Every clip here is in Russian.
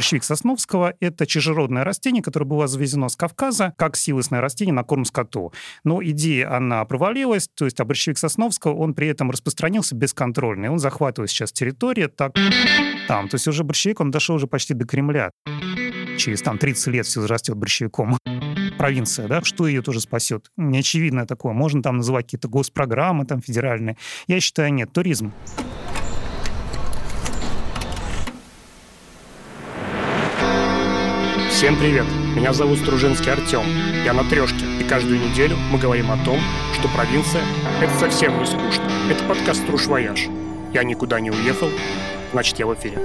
борщевик Сосновского – это чужеродное растение, которое было завезено с Кавказа как силосное растение на корм скоту. Но идея, она провалилась, то есть а борщевик Сосновского, он при этом распространился бесконтрольно, и он захватывает сейчас территорию так там. То есть уже борщевик, он дошел уже почти до Кремля. Через там 30 лет все растет борщевиком провинция, да, что ее тоже спасет? Неочевидное такое. Можно там называть какие-то госпрограммы там федеральные. Я считаю, нет. Туризм. Всем привет! Меня зовут Стружинский Артем. Я на трешке, и каждую неделю мы говорим о том, что провинция — это совсем не скучно. Это подкаст «Струж Вояж». Я никуда не уехал, значит, я в эфире.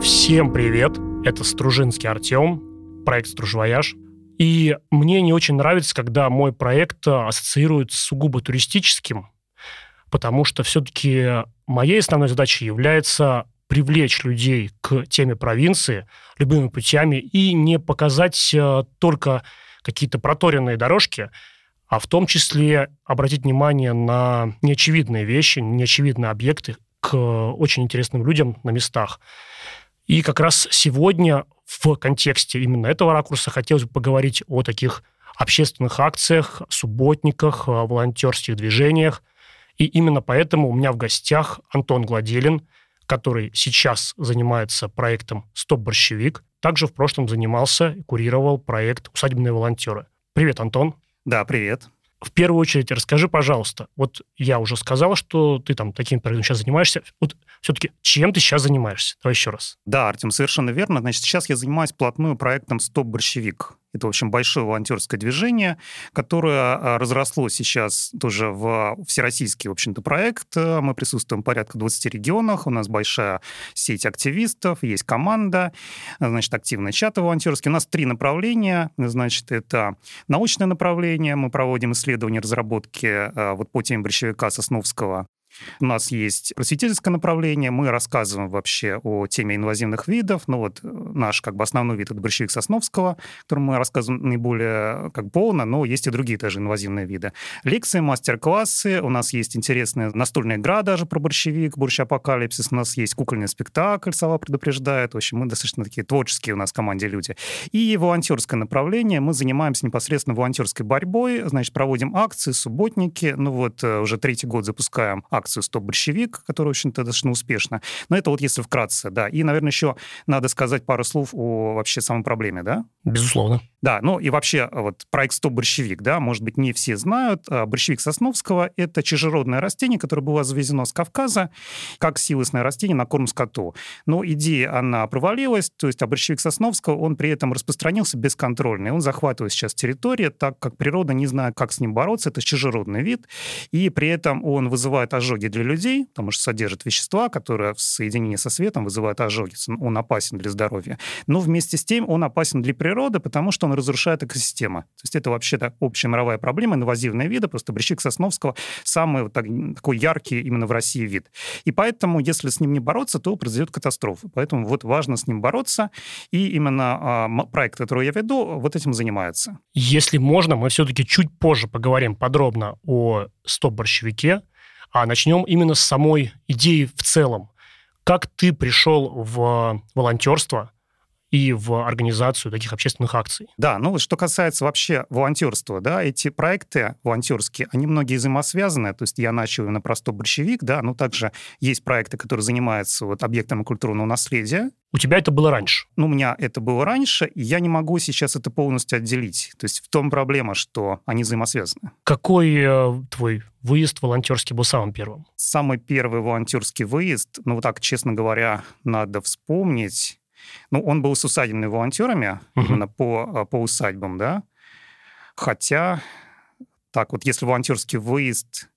Всем привет! Это Стружинский Артем, проект «Стружвояж». И мне не очень нравится, когда мой проект ассоциируют с сугубо туристическим, потому что все-таки моей основной задачей является привлечь людей к теме провинции любыми путями и не показать э, только какие-то проторенные дорожки, а в том числе обратить внимание на неочевидные вещи, неочевидные объекты к очень интересным людям на местах. И как раз сегодня в контексте именно этого ракурса хотелось бы поговорить о таких общественных акциях, субботниках, волонтерских движениях. И именно поэтому у меня в гостях Антон Гладелин, который сейчас занимается проектом «Стоп борщевик», также в прошлом занимался и курировал проект «Усадебные волонтеры». Привет, Антон. Да, привет. В первую очередь, расскажи, пожалуйста, вот я уже сказал, что ты там таким проектом сейчас занимаешься. Вот все-таки чем ты сейчас занимаешься? Давай еще раз. Да, Артем, совершенно верно. Значит, сейчас я занимаюсь плотную проектом «Стоп борщевик». Это, в общем, большое волонтерское движение, которое а, разросло сейчас тоже в всероссийский, в общем-то, проект. Мы присутствуем в порядка 20 регионах, у нас большая сеть активистов, есть команда, значит, активные чаты волонтерские. У нас три направления. Значит, это научное направление, мы проводим исследования, разработки а, вот по теме борщевика Сосновского у нас есть просветительское направление, мы рассказываем вообще о теме инвазивных видов. Ну вот э, наш как бы основной вид — это борщевик Сосновского, о котором мы рассказываем наиболее как полно, но есть и другие тоже инвазивные виды. Лекции, мастер-классы, у нас есть интересная настольная игра даже про борщевик, борщ-апокалипсис, у нас есть кукольный спектакль «Сова предупреждает». В общем, мы достаточно такие творческие у нас в команде люди. И волонтерское направление, мы занимаемся непосредственно волонтерской борьбой, значит, проводим акции, субботники, ну вот э, уже третий год запускаем акции акцию «Стоп большевик», которая, в общем-то, достаточно успешна. Но это вот если вкратце, да. И, наверное, еще надо сказать пару слов о вообще самой проблеме, да? Безусловно. Да, ну и вообще вот проект «Стоп борщевик», да, может быть, не все знают. А, борщевик Сосновского – это чужеродное растение, которое было завезено с Кавказа как силосное растение на корм скоту. Но идея, она провалилась, то есть а борщевик Сосновского, он при этом распространился бесконтрольно, и он захватывает сейчас территорию, так как природа не знает, как с ним бороться, это чужеродный вид, и при этом он вызывает ожоги для людей, потому что содержит вещества, которые в соединении со светом вызывают ожоги, он опасен для здоровья. Но вместе с тем он опасен для природы, потому что он разрушает экосистемы. То есть это вообще-то общая мировая проблема, инвазивные виды, просто брещик Сосновского самый вот так, такой яркий именно в России вид. И поэтому, если с ним не бороться, то произойдет катастрофа. Поэтому вот важно с ним бороться, и именно а, проект, который я веду, вот этим занимается. Если можно, мы все-таки чуть позже поговорим подробно о стоп-борщевике, а начнем именно с самой идеи в целом. Как ты пришел в волонтерство, и в организацию таких общественных акций. Да, ну что касается вообще волонтерства, да, эти проекты волонтерские, они многие взаимосвязаны, то есть я начал именно просто борщевик, да, но также есть проекты, которые занимаются вот объектами культурного наследия, у тебя это было раньше? Ну, у меня это было раньше, и я не могу сейчас это полностью отделить. То есть в том проблема, что они взаимосвязаны. Какой э, твой выезд волонтерский был самым первым? Самый первый волонтерский выезд, ну, вот так, честно говоря, надо вспомнить. Ну, он был с усадебными волонтерами, uh-huh. именно по, а, по усадьбам, да. Хотя, так вот, если волонтерский выезд...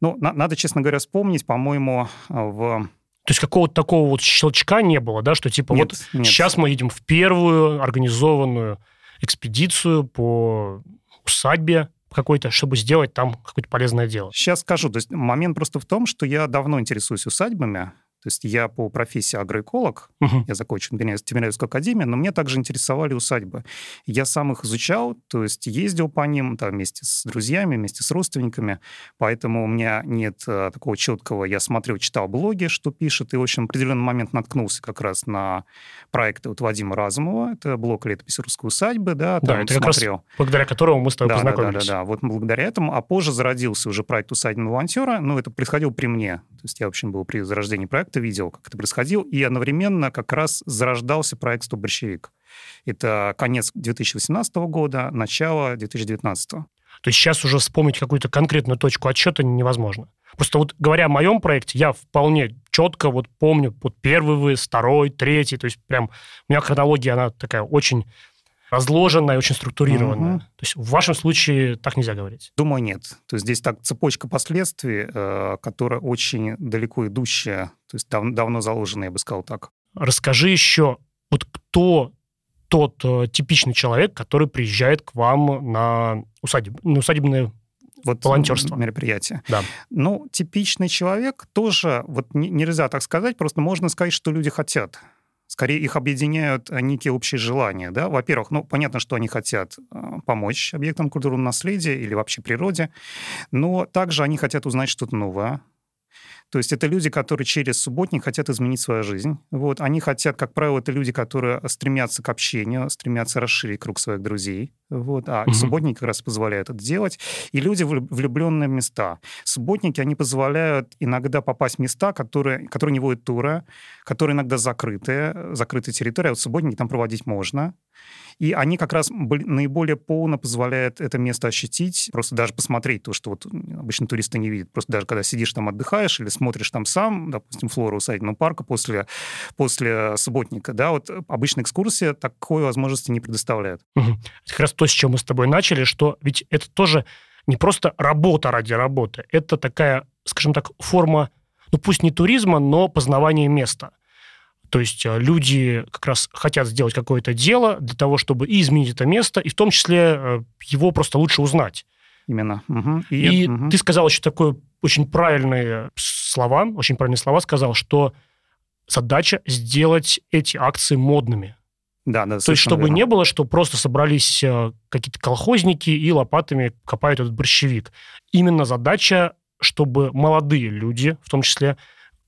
Ну, на, надо, честно говоря, вспомнить, по-моему, в... То есть какого-то такого вот щелчка не было, да, что типа нет, вот нет. сейчас мы едем в первую организованную экспедицию по усадьбе, какой-то, чтобы сделать там какое-то полезное дело? Сейчас скажу. То есть момент просто в том, что я давно интересуюсь усадьбами, То есть я по профессии агроэколог, угу. я закончил Тимирязевскую академию, но мне также интересовали усадьбы. Я сам их изучал, то есть ездил по ним там, вместе с друзьями, вместе с родственниками, поэтому у меня нет а, такого четкого... Я смотрел, читал блоги, что пишет, и, в общем, в определенный момент наткнулся как раз на проекты от Вадима Разумова, это блог «Летопись русской усадьбы», да, да это смотрел. как раз благодаря которому мы с тобой да, познакомились. Да, да, да, вот благодаря этому, а позже зародился уже проект «Усадебного волонтера», ну, это происходило при мне, то есть я, в общем, был при зарождении проекта, это видел, как это происходило, и одновременно как раз зарождался проект «Стоп большевик». Это конец 2018 года, начало 2019. То есть сейчас уже вспомнить какую-то конкретную точку отсчета невозможно. Просто вот говоря о моем проекте, я вполне четко вот помню вот первый выезд, второй, третий, то есть прям у меня хронология, она такая очень разложенная, очень структурированная. Угу. То есть в вашем случае так нельзя говорить? Думаю, нет. То есть здесь так цепочка последствий, э, которая очень далеко идущая, то есть дав давно заложенная, я бы сказал так. Расскажи еще, вот кто тот э, типичный человек, который приезжает к вам на, усадеб... на усадебное вот волонтерство. мероприятие. Да. Ну, типичный человек тоже, вот нельзя так сказать, просто можно сказать, что люди хотят. Скорее их объединяют э, некие общие желания. Да? Во-первых, ну, понятно, что они хотят э, помочь объектам культурного наследия или вообще природе, но также они хотят узнать что-то новое, то есть это люди, которые через субботник хотят изменить свою жизнь. Вот. Они хотят, как правило, это люди, которые стремятся к общению, стремятся расширить круг своих друзей. Вот. А угу. субботники как раз позволяют это делать. И люди, влюбленные в места. Субботники, они позволяют иногда попасть в места, которые, которые не водят тура, которые иногда закрытые, закрытые территории, а вот субботники там проводить можно. И они как раз наиболее полно позволяют это место ощутить, просто даже посмотреть то, что вот обычно туристы не видят. Просто даже когда сидишь там, отдыхаешь или смотришь там сам, допустим, флору усадебного парка после, после субботника, да, вот обычная экскурсия такой возможности не предоставляет. Угу. Как раз то, с чем мы с тобой начали, что ведь это тоже не просто работа ради работы, это такая, скажем так, форма, ну пусть не туризма, но познавания места. То есть э, люди как раз хотят сделать какое-то дело для того, чтобы и изменить это место, и в том числе э, его просто лучше узнать. Именно. Угу. И, и угу. ты сказал еще такое очень правильные слова, очень правильные слова сказал, что задача сделать эти акции модными. Да, да, То есть, чтобы верно. не было, что просто собрались э, какие-то колхозники и лопатами копают этот борщевик. Именно задача, чтобы молодые люди, в том числе,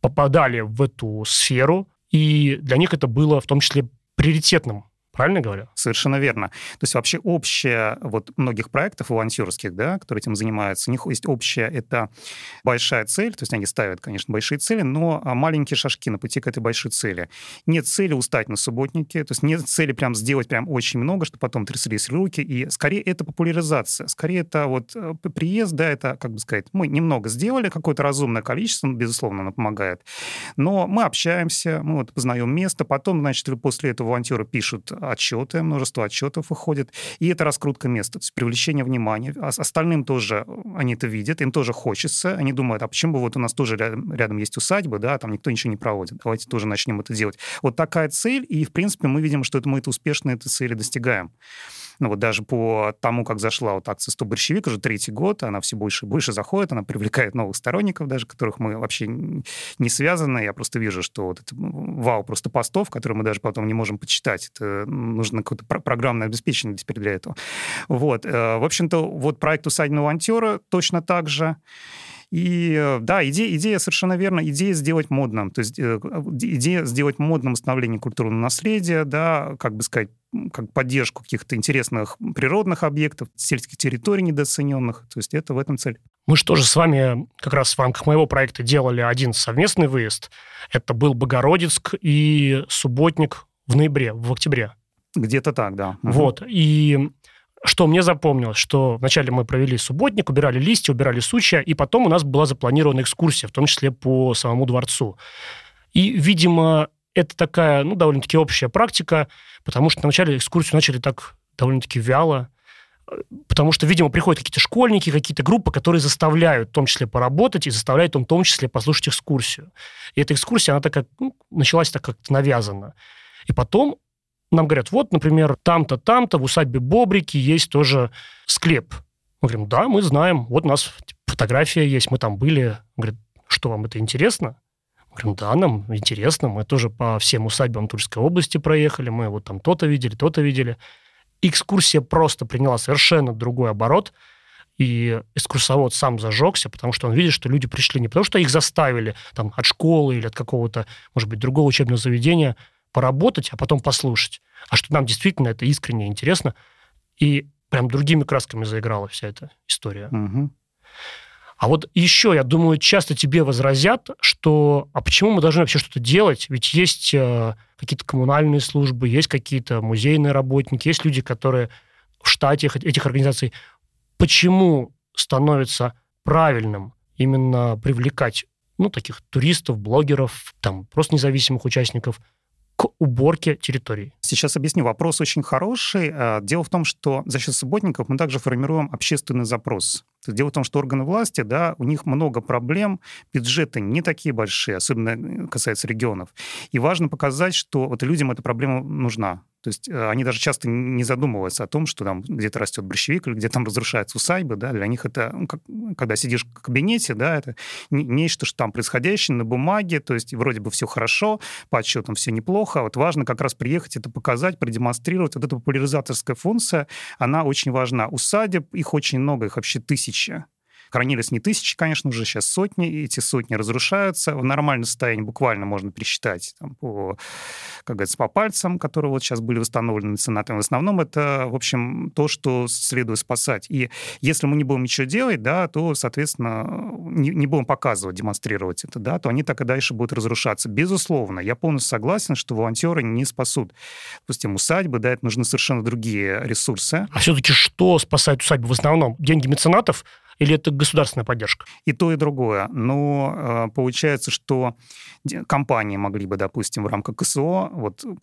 попадали в эту сферу, и для них это было в том числе приоритетным Правильно говорю? Совершенно верно. То есть вообще общее вот многих проектов волонтерских, да, которые этим занимаются, у них есть общая, это большая цель, то есть они ставят, конечно, большие цели, но а, маленькие шажки на пути к этой большой цели. Нет цели устать на субботнике, то есть нет цели прям сделать прям очень много, чтобы потом тряслись руки, и скорее это популяризация, скорее это вот э, приезд, да, это, как бы сказать, мы немного сделали, какое-то разумное количество, безусловно, оно помогает, но мы общаемся, мы вот познаем место, потом, значит, после этого волонтеры пишут отчеты, множество отчетов выходит, и это раскрутка места, то есть привлечение внимания. А остальным тоже они это видят, им тоже хочется, они думают, а почему вот у нас тоже рядом, рядом есть усадьба, да, там никто ничего не проводит, давайте тоже начнем это делать. Вот такая цель, и, в принципе, мы видим, что это мы это успешно этой цели достигаем. Ну вот даже по тому, как зашла вот акция «100 большевик», уже третий год, она все больше и больше заходит, она привлекает новых сторонников даже, которых мы вообще не связаны. Я просто вижу, что вот это вау просто постов, которые мы даже потом не можем почитать. Это нужно какое-то программное обеспечение теперь для этого. Вот. Э, в общем-то, вот проект «Усадебного волонтера» точно так же. И э, да, идея, идея совершенно верна, идея сделать модным, то есть э, идея сделать модным восстановление культурного наследия, да, как бы сказать, как поддержку каких-то интересных природных объектов, сельских территорий недооцененных. То есть это в этом цель. Мы же тоже с вами как раз в рамках моего проекта делали один совместный выезд. Это был Богородицк и Субботник в ноябре, в октябре. Где-то так, да. Вот. И что мне запомнилось, что вначале мы провели субботник, убирали листья, убирали сучья, и потом у нас была запланирована экскурсия, в том числе по самому дворцу. И, видимо, это такая, ну, довольно-таки общая практика, потому что вначале экскурсию начали так довольно-таки вяло, потому что, видимо, приходят какие-то школьники, какие-то группы, которые заставляют в том числе поработать и заставляют в том числе послушать экскурсию. И эта экскурсия, она такая, ну, началась так как-то навязанно. И потом нам говорят, вот, например, там-то, там-то в усадьбе Бобрики есть тоже склеп. Мы говорим, да, мы знаем, вот у нас фотография есть, мы там были. Говорит, что вам это интересно? Говорим, да, нам интересно, мы тоже по всем усадьбам Тульской области проехали, мы вот там то-то видели, то-то видели. Экскурсия просто приняла совершенно другой оборот, и экскурсовод сам зажегся, потому что он видит, что люди пришли не потому, что их заставили там, от школы или от какого-то, может быть, другого учебного заведения поработать, а потом послушать, а что нам действительно это искренне интересно, и прям другими красками заиграла вся эта история. Угу. А вот еще, я думаю, часто тебе возразят, что а почему мы должны вообще что-то делать? Ведь есть э, какие-то коммунальные службы, есть какие-то музейные работники, есть люди, которые в штате этих организаций. Почему становится правильным именно привлекать ну, таких туристов, блогеров, там, просто независимых участников к уборке территории? Сейчас объясню. Вопрос очень хороший. Э, дело в том, что за счет субботников мы также формируем общественный запрос. Дело в том, что органы власти, да, у них много проблем, бюджеты не такие большие, особенно э, касается регионов. И важно показать, что вот людям эта проблема нужна. То есть э, они даже часто не задумываются о том, что там где-то растет борщевик или где там разрушаются усадьбы, да, для них это, ну, как, когда сидишь в кабинете, да, это нечто, что там происходящее на бумаге, то есть вроде бы все хорошо, по отчетам все неплохо, вот важно как раз приехать, это показать, продемонстрировать. Вот эта популяризаторская функция, она очень важна. Усадеб, их очень много, их вообще тысячи. Хранились не тысячи, конечно, уже сейчас сотни, и эти сотни разрушаются. В нормальном состоянии буквально можно пересчитать там, по, как говорится, по пальцам, которые вот сейчас были восстановлены меценатами. В основном это, в общем, то, что следует спасать. И если мы не будем ничего делать, да, то, соответственно, не, не будем показывать, демонстрировать это, да, то они так и дальше будут разрушаться. Безусловно, я полностью согласен, что волонтеры не спасут, допустим, усадьбы, да, это нужны совершенно другие ресурсы. А все-таки что спасает усадьбу в основном? Деньги меценатов? Или это государственная поддержка? И то, и другое. Но э, получается, что компании могли бы, допустим, в рамках КСО, вот э,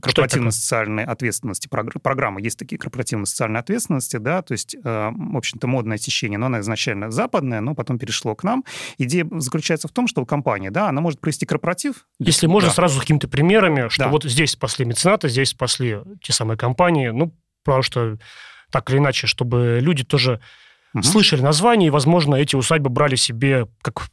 корпоративной социальной ответственности, программы есть такие корпоративные социальной ответственности, да, то есть, э, в общем-то, модное течение, но оно изначально западное, но потом перешло к нам. Идея заключается в том, что компания, да, она может провести корпоратив. Если можно, да. сразу с какими-то примерами, что да. вот здесь спасли мецената, здесь спасли те самые компании, ну, потому что так или иначе, чтобы люди тоже угу. слышали название, и, возможно, эти усадьбы брали себе как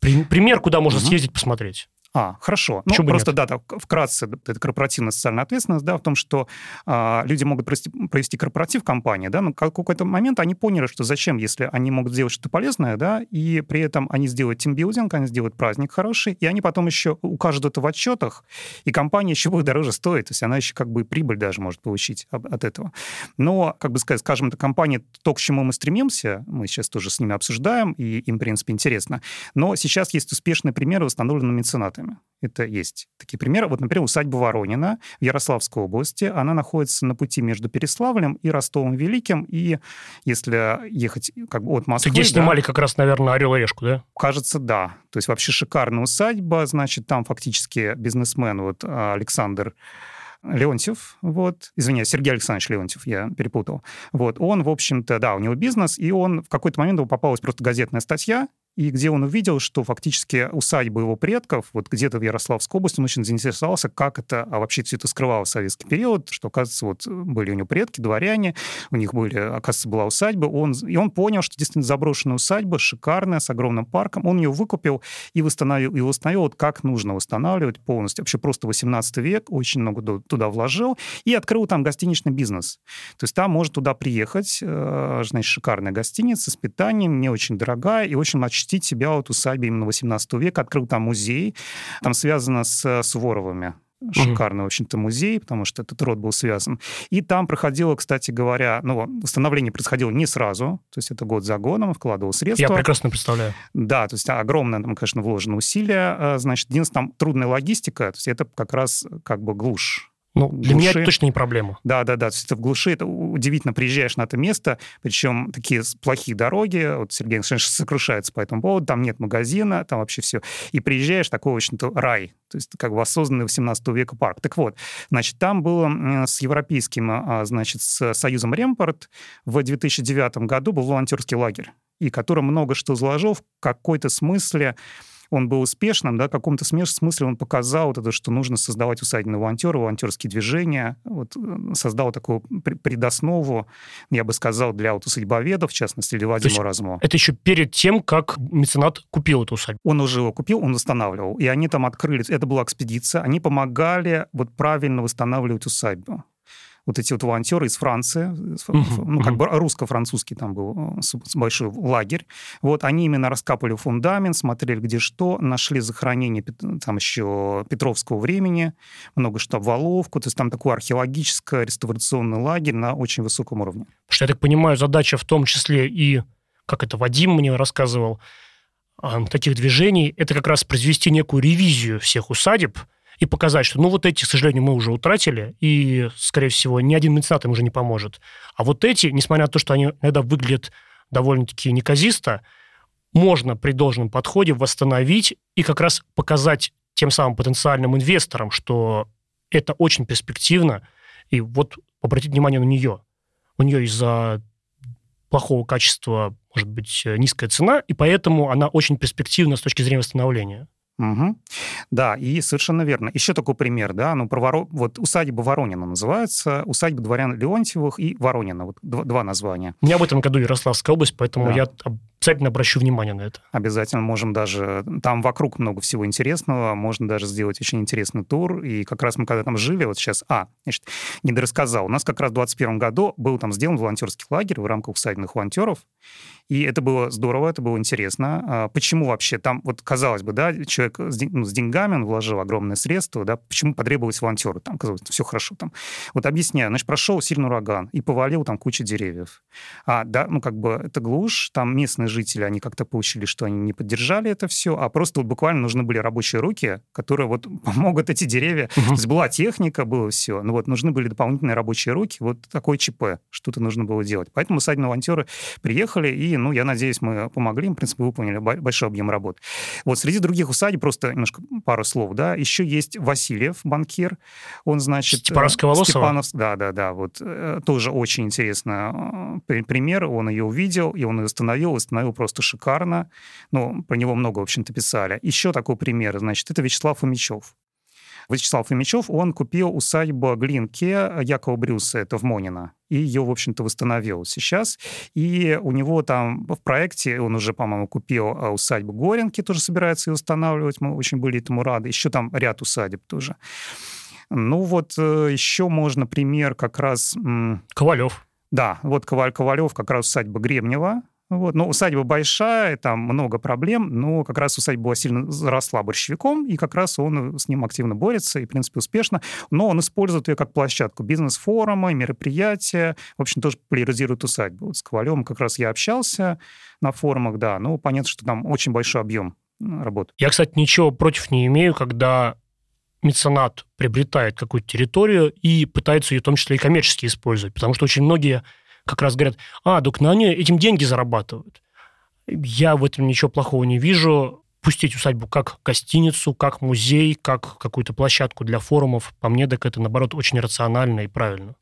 пример, куда можно угу. съездить посмотреть. А, хорошо. Ну, просто, нет? да, так, вкратце, это корпоративная социальная ответственность, да, в том, что а, люди могут провести, провести корпоратив компании, да, но в какой-то момент они поняли, что зачем, если они могут сделать что-то полезное, да, и при этом они сделают тимбилдинг, они сделают праздник хороший, и они потом еще укажут это в отчетах, и компания еще будет дороже стоит, то есть она еще как бы прибыль даже может получить от этого. Но, как бы сказать, скажем, эта компания, то, к чему мы стремимся, мы сейчас тоже с ними обсуждаем, и им, в принципе, интересно, но сейчас есть успешные примеры, установленные меценатами примерами. Это есть такие примеры. Вот, например, усадьба Воронина в Ярославской области. Она находится на пути между Переславлем и Ростовом Великим. И если ехать как бы от Москвы... Где снимали да, как раз, наверное, «Орел и решку», да? Кажется, да. То есть вообще шикарная усадьба. Значит, там фактически бизнесмен вот а, Александр Леонтьев, вот, извиняюсь, Сергей Александрович Леонтьев, я перепутал. Вот, он, в общем-то, да, у него бизнес, и он в какой-то момент ему попалась просто газетная статья, и где он увидел, что фактически усадьба его предков, вот где-то в Ярославской области, он очень заинтересовался, как это, а вообще все это скрывало в советский период, что, оказывается, вот были у него предки, дворяне, у них были, оказывается, была усадьба, он, и он понял, что действительно заброшенная усадьба, шикарная, с огромным парком, он ее выкупил и восстановил, и восстановил вот как нужно восстанавливать полностью. Вообще просто 18 век, очень много туда вложил, и открыл там гостиничный бизнес. То есть там можно туда приехать, э, значит, шикарная гостиница с питанием, не очень дорогая и очень почтить себя вот усадьбе именно 18 века, открыл там музей, там связано с Суворовыми. Шикарный, в общем-то, музей, потому что этот род был связан. И там проходило, кстати говоря, ну, восстановление происходило не сразу, то есть это год за годом, вкладывал средства. Я прекрасно представляю. Да, то есть огромное там, конечно, вложено усилия. А, значит, единственное, там трудная логистика, то есть это как раз как бы глушь ну, для глуши. меня это точно не проблема. Да, да, да. То есть это в глуши, это удивительно, приезжаешь на это место, причем такие плохие дороги, вот Сергей Александрович сокрушается по этому поводу, там нет магазина, там вообще все. И приезжаешь, такой, в общем-то, рай, то есть как бы осознанный 18 века парк. Так вот, значит, там было с европейским, а, значит, с Союзом Ремпорт в 2009 году был волонтерский лагерь, и который много что заложил в какой-то смысле он был успешным, да, в каком-то смысле он показал вот это, что нужно создавать усадебные волонтеры, волонтерские движения, вот, э, создал такую предоснову, я бы сказал, для вот усадьбоведов, в частности, для Владимира Разумова. Это еще перед тем, как меценат купил эту усадьбу? Он уже его купил, он восстанавливал, и они там открыли, это была экспедиция, они помогали вот правильно восстанавливать усадьбу вот эти вот волонтеры из Франции, uh-huh, ну, как бы русско-французский там был э, большой лагерь. Вот, они именно раскапывали фундамент, смотрели, где что, нашли захоронение там еще Петровского времени, много что, Воловку, то есть там такой археологический реставрационный лагерь на очень высоком уровне. Что я так понимаю, задача в том числе и, как это Вадим мне рассказывал, таких движений, это как раз произвести некую ревизию всех усадеб, и показать, что ну вот эти, к сожалению, мы уже утратили, и, скорее всего, ни один меценат им уже не поможет. А вот эти, несмотря на то, что они иногда выглядят довольно-таки неказисто, можно при должном подходе восстановить и как раз показать тем самым потенциальным инвесторам, что это очень перспективно, и вот обратить внимание на нее. У нее из-за плохого качества, может быть, низкая цена, и поэтому она очень перспективна с точки зрения восстановления. Угу. Да, и совершенно верно. Еще такой пример, да, ну, про Воро... вот усадьба Воронина называется, усадьба дворян Леонтьевых и Воронина, вот два, два названия. У меня в этом году Ярославская область, поэтому да. я обязательно обращу внимание на это. Обязательно можем даже... Там вокруг много всего интересного, можно даже сделать очень интересный тур, и как раз мы когда там жили, вот сейчас... А, значит, не. У нас как раз в 2021 году был там сделан волонтерский лагерь в рамках усадебных волонтеров, и это было здорово, это было интересно. А почему вообще там, вот казалось бы, да, человек с, ну, деньгами, он вложил огромные средства, да, почему потребовалось волонтеру? Там, казалось, все хорошо там. Вот объясняю, значит, прошел сильный ураган и повалил там кучу деревьев. А, да, ну, как бы это глушь, там местные жители, они как-то получили, что они не поддержали это все, а просто вот буквально нужны были рабочие руки, которые вот помогут эти деревья. Угу. То есть была техника, было все, но вот нужны были дополнительные рабочие руки, вот такое ЧП, что-то нужно было делать. Поэтому садные волонтеры приехали и ну, я надеюсь, мы помогли им, в принципе, выполнили большой объем работ. Вот среди других усадеб, просто немножко пару слов, да, еще есть Васильев, банкир, он, значит... Степановского Степанов, да, да, да, вот э, тоже очень интересно э, пример, он ее увидел, и он ее установил, установил просто шикарно, ну, про него много, в общем-то, писали. Еще такой пример, значит, это Вячеслав Фомичев. Вячеслав Фомичев, он купил усадьбу Глинке Якова Брюса, это в Монино, и ее, в общем-то, восстановил сейчас. И у него там в проекте, он уже, по-моему, купил а, усадьбу Горенки, тоже собирается ее устанавливать, мы очень были этому рады. Еще там ряд усадеб тоже. Ну вот э, еще можно пример как раз... Ковалев. Да, вот Коваль, Ковалев, как раз усадьба Гребнева, вот. Но усадьба большая, там много проблем, но как раз усадьба была сильно заросла борщевиком, и как раз он с ним активно борется, и, в принципе, успешно. Но он использует ее как площадку бизнес-форума, мероприятия, в общем, тоже популяризирует усадьбу. Вот с Ковалевым как раз я общался на форумах, да, ну, понятно, что там очень большой объем работы. Я, кстати, ничего против не имею, когда меценат приобретает какую-то территорию и пытается ее в том числе и коммерчески использовать, потому что очень многие как раз говорят, а, так на они этим деньги зарабатывают. Я в этом ничего плохого не вижу. Пустить усадьбу как гостиницу, как музей, как какую-то площадку для форумов, по мне, так это, наоборот, очень рационально и правильно.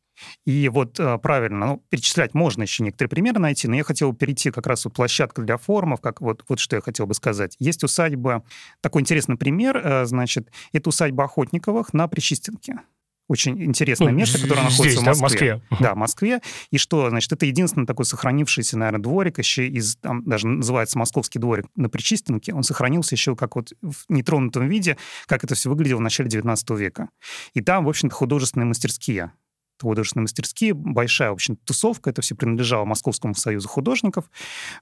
И вот э, правильно, ну, перечислять можно еще некоторые примеры найти, но я хотел перейти как раз вот площадка для форумов, как вот, вот что я хотел бы сказать. Есть усадьба, такой интересный пример, э, значит, это усадьба Охотниковых на Причистенке очень интересное ну, место, которое находится здесь, в Москве. Да, в Москве. Да, в Москве. И что, значит, это единственный такой сохранившийся, наверное, дворик еще из, там даже называется Московский дворик на Причистенке. Он сохранился еще как вот в нетронутом виде, как это все выглядело в начале 19 века. И там, в общем-то, художественные мастерские художественные мастерские, большая, в общем, тусовка, это все принадлежало Московскому союзу художников,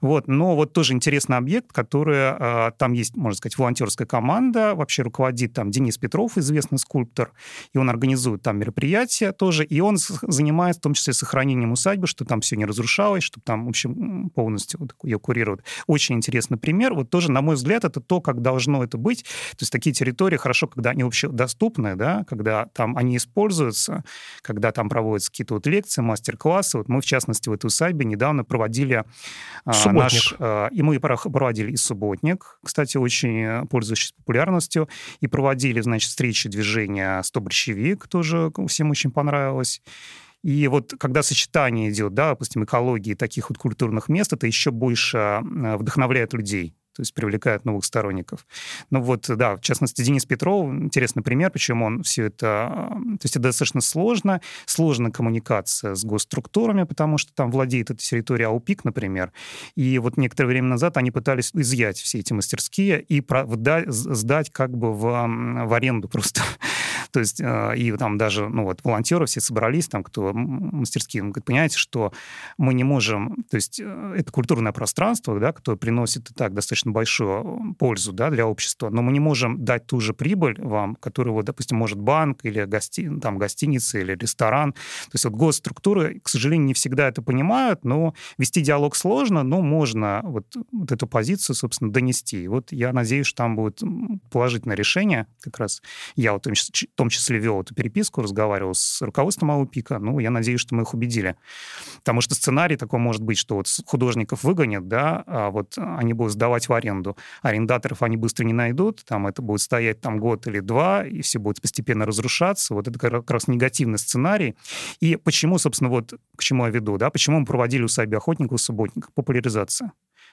вот, но вот тоже интересный объект, который, э, там есть, можно сказать, волонтерская команда, вообще руководит там Денис Петров, известный скульптор, и он организует там мероприятия тоже, и он занимается в том числе сохранением усадьбы, что там все не разрушалось, чтобы там, в общем, полностью вот ее курируют. Очень интересный пример, вот тоже, на мой взгляд, это то, как должно это быть, то есть такие территории хорошо, когда они вообще доступны, да, когда там они используются, когда там там проводятся какие-то вот лекции, мастер-классы. Вот мы, в частности, в этой усадьбе недавно проводили а, наш... А, и мы проводили и субботник, кстати, очень пользующийся популярностью, и проводили, значит, встречи движения «Сто борщевик», тоже всем очень понравилось. И вот когда сочетание идет, да, допустим, экологии таких вот культурных мест, это еще больше вдохновляет людей. То есть привлекают новых сторонников. Ну вот, да, в частности, Денис Петров, интересный пример, почему он все это... То есть это достаточно сложно, сложная коммуникация с госструктурами, потому что там владеет эта территория АУПИК, например, и вот некоторое время назад они пытались изъять все эти мастерские и сдать как бы в, в аренду просто то есть, э, и там даже, ну вот, волонтеры все собрались, там, кто мастерские, он говорит, понимаете, что мы не можем, то есть, э, это культурное пространство, да, которое приносит и так достаточно большую пользу, да, для общества, но мы не можем дать ту же прибыль вам, которую, вот, допустим, может банк или гости, там, гостиница или ресторан. То есть, вот госструктуры, к сожалению, не всегда это понимают, но вести диалог сложно, но можно вот, вот эту позицию, собственно, донести. И вот я надеюсь, что там будет положительное решение, как раз я вот в том том числе вел эту переписку, разговаривал с руководством АУПИКа. Ну, я надеюсь, что мы их убедили. Потому что сценарий такой может быть, что вот художников выгонят, да, а вот они будут сдавать в аренду. Арендаторов они быстро не найдут, там это будет стоять там год или два, и все будет постепенно разрушаться. Вот это как раз негативный сценарий. И почему, собственно, вот к чему я веду, да, почему мы проводили у усадьбе охотников и субботников? Популяризация.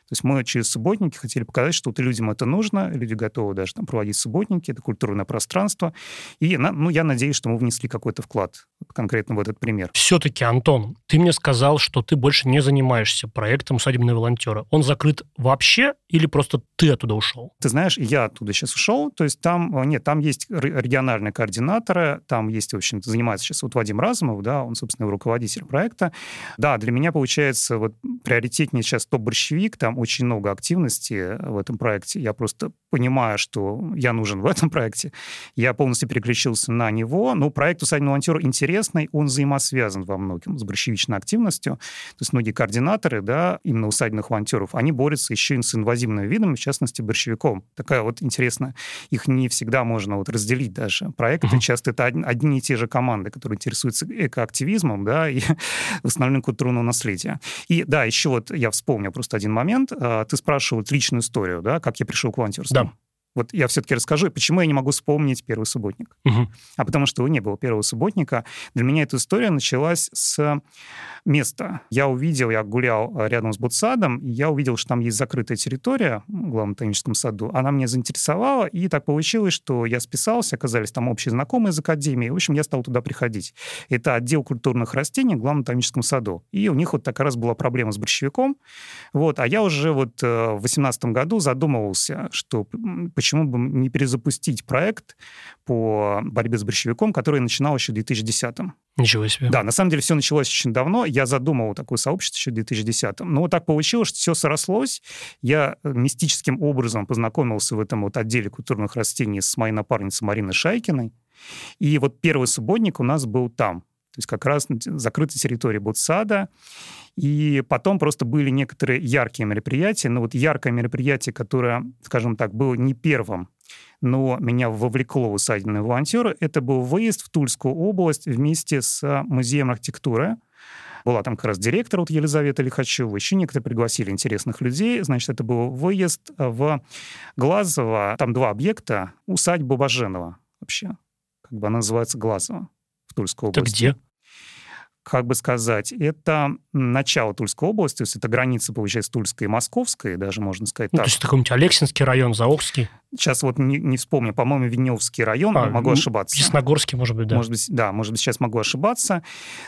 То есть мы через субботники хотели показать, что вот людям это нужно, люди готовы даже там проводить субботники, это культурное пространство. И ну, я надеюсь, что мы внесли какой-то вклад конкретно в этот пример. Все-таки, Антон, ты мне сказал, что ты больше не занимаешься проектом «Усадебные волонтеры». Он закрыт вообще или просто ты оттуда ушел? Ты знаешь, я оттуда сейчас ушел, то есть там, э, нет, там есть региональные координаторы, там есть, в общем-то, занимается сейчас вот Вадим Разумов, да, он, собственно, руководитель проекта. Да, для меня, получается, вот приоритетнее сейчас топ-борщевик, там очень много активности в этом проекте. Я просто понимаю, что я нужен в этом проекте. Я полностью переключился на него. Но проект «Усадебный волонтер» интересный, он взаимосвязан во многом с борщевичной активностью. То есть многие координаторы, да, именно усадебных волонтеров, они борются еще и с инвазивными видами, в частности, борщевиком. Такая вот интересная. Их не всегда можно вот разделить даже. Проекты uh-huh. часто это одни и те же команды, которые интересуются экоактивизмом, да, и восстановлением культурного наследия. И да, еще вот я вспомнил просто один момент. А, ты спрашивал личную историю, да, как я пришел к волонтерству. Да. Вот я все-таки расскажу, почему я не могу вспомнить первый субботник. Угу. А потому что не было первого субботника. Для меня эта история началась с места. Я увидел, я гулял э, рядом с Ботсадом, и я увидел, что там есть закрытая территория в главном ботаническом саду. Она меня заинтересовала, и так получилось, что я списался, оказались там общие знакомые из академии. В общем, я стал туда приходить. Это отдел культурных растений в главном ботаническом саду. И у них вот так раз была проблема с борщевиком. Вот. А я уже вот э, в 2018 году задумывался, что почему бы не перезапустить проект по борьбе с борщевиком, который начинал еще в 2010 -м. Ничего себе. Да, на самом деле все началось очень давно. Я задумывал такое сообщество еще в 2010 -м. Но вот так получилось, что все срослось. Я э, мистическим образом познакомился в этом вот отделе культурных растений с моей напарницей Мариной Шайкиной. И вот первый субботник у нас был там. То есть как раз закрытая территория Ботсада. И потом просто были некоторые яркие мероприятия. Но вот яркое мероприятие, которое, скажем так, было не первым, но меня вовлекло в усадебные волонтеры, это был выезд в Тульскую область вместе с Музеем архитектуры. Была там как раз директор вот Елизавета Лихачева, еще некоторые пригласили интересных людей. Значит, это был выезд в Глазово, там два объекта, усадьба Баженова вообще. Как бы она называется Глазово в Тульской области. Это где? как бы сказать, это начало Тульской области, то есть это граница, получается, Тульской и Московской, даже можно сказать ну, так. То есть это какой-нибудь Алексинский район, Заокский? Сейчас вот не, не вспомню, по-моему, Виневский район, а, могу ошибаться. Ясногорский, может быть, да. Может быть, да, может быть, сейчас могу ошибаться,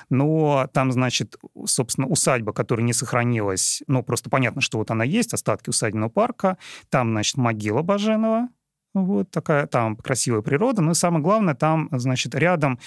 но там, значит, собственно, усадьба, которая не сохранилась, ну, просто понятно, что вот она есть, остатки усадебного парка, там, значит, могила Баженова, вот такая там красивая природа. Но самое главное, там, значит, рядом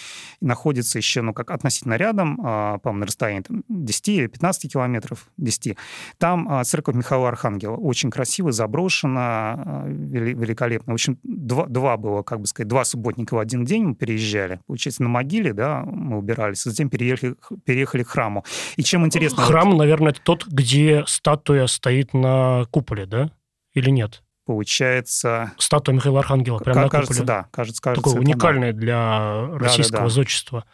находится еще, ну, как относительно рядом, а, по-моему, на расстоянии там, 10 или 15 километров, 10, там а, церковь Михаила Архангела. Очень красиво, заброшена, а, великолепно. В общем, два, два было, как бы сказать, два субботника в один день мы переезжали. Получается, на могиле, да, мы убирались, затем переехали, переехали к храму. И чем интересно... Храм, вот... наверное, это тот, где статуя стоит на куполе, да? Или нет? Получается... Статуя Михаила Архангела, прямо на кажется, куполе. да, кажется, кажется. Такое уникальное да. для российского да, да, да. зодчества.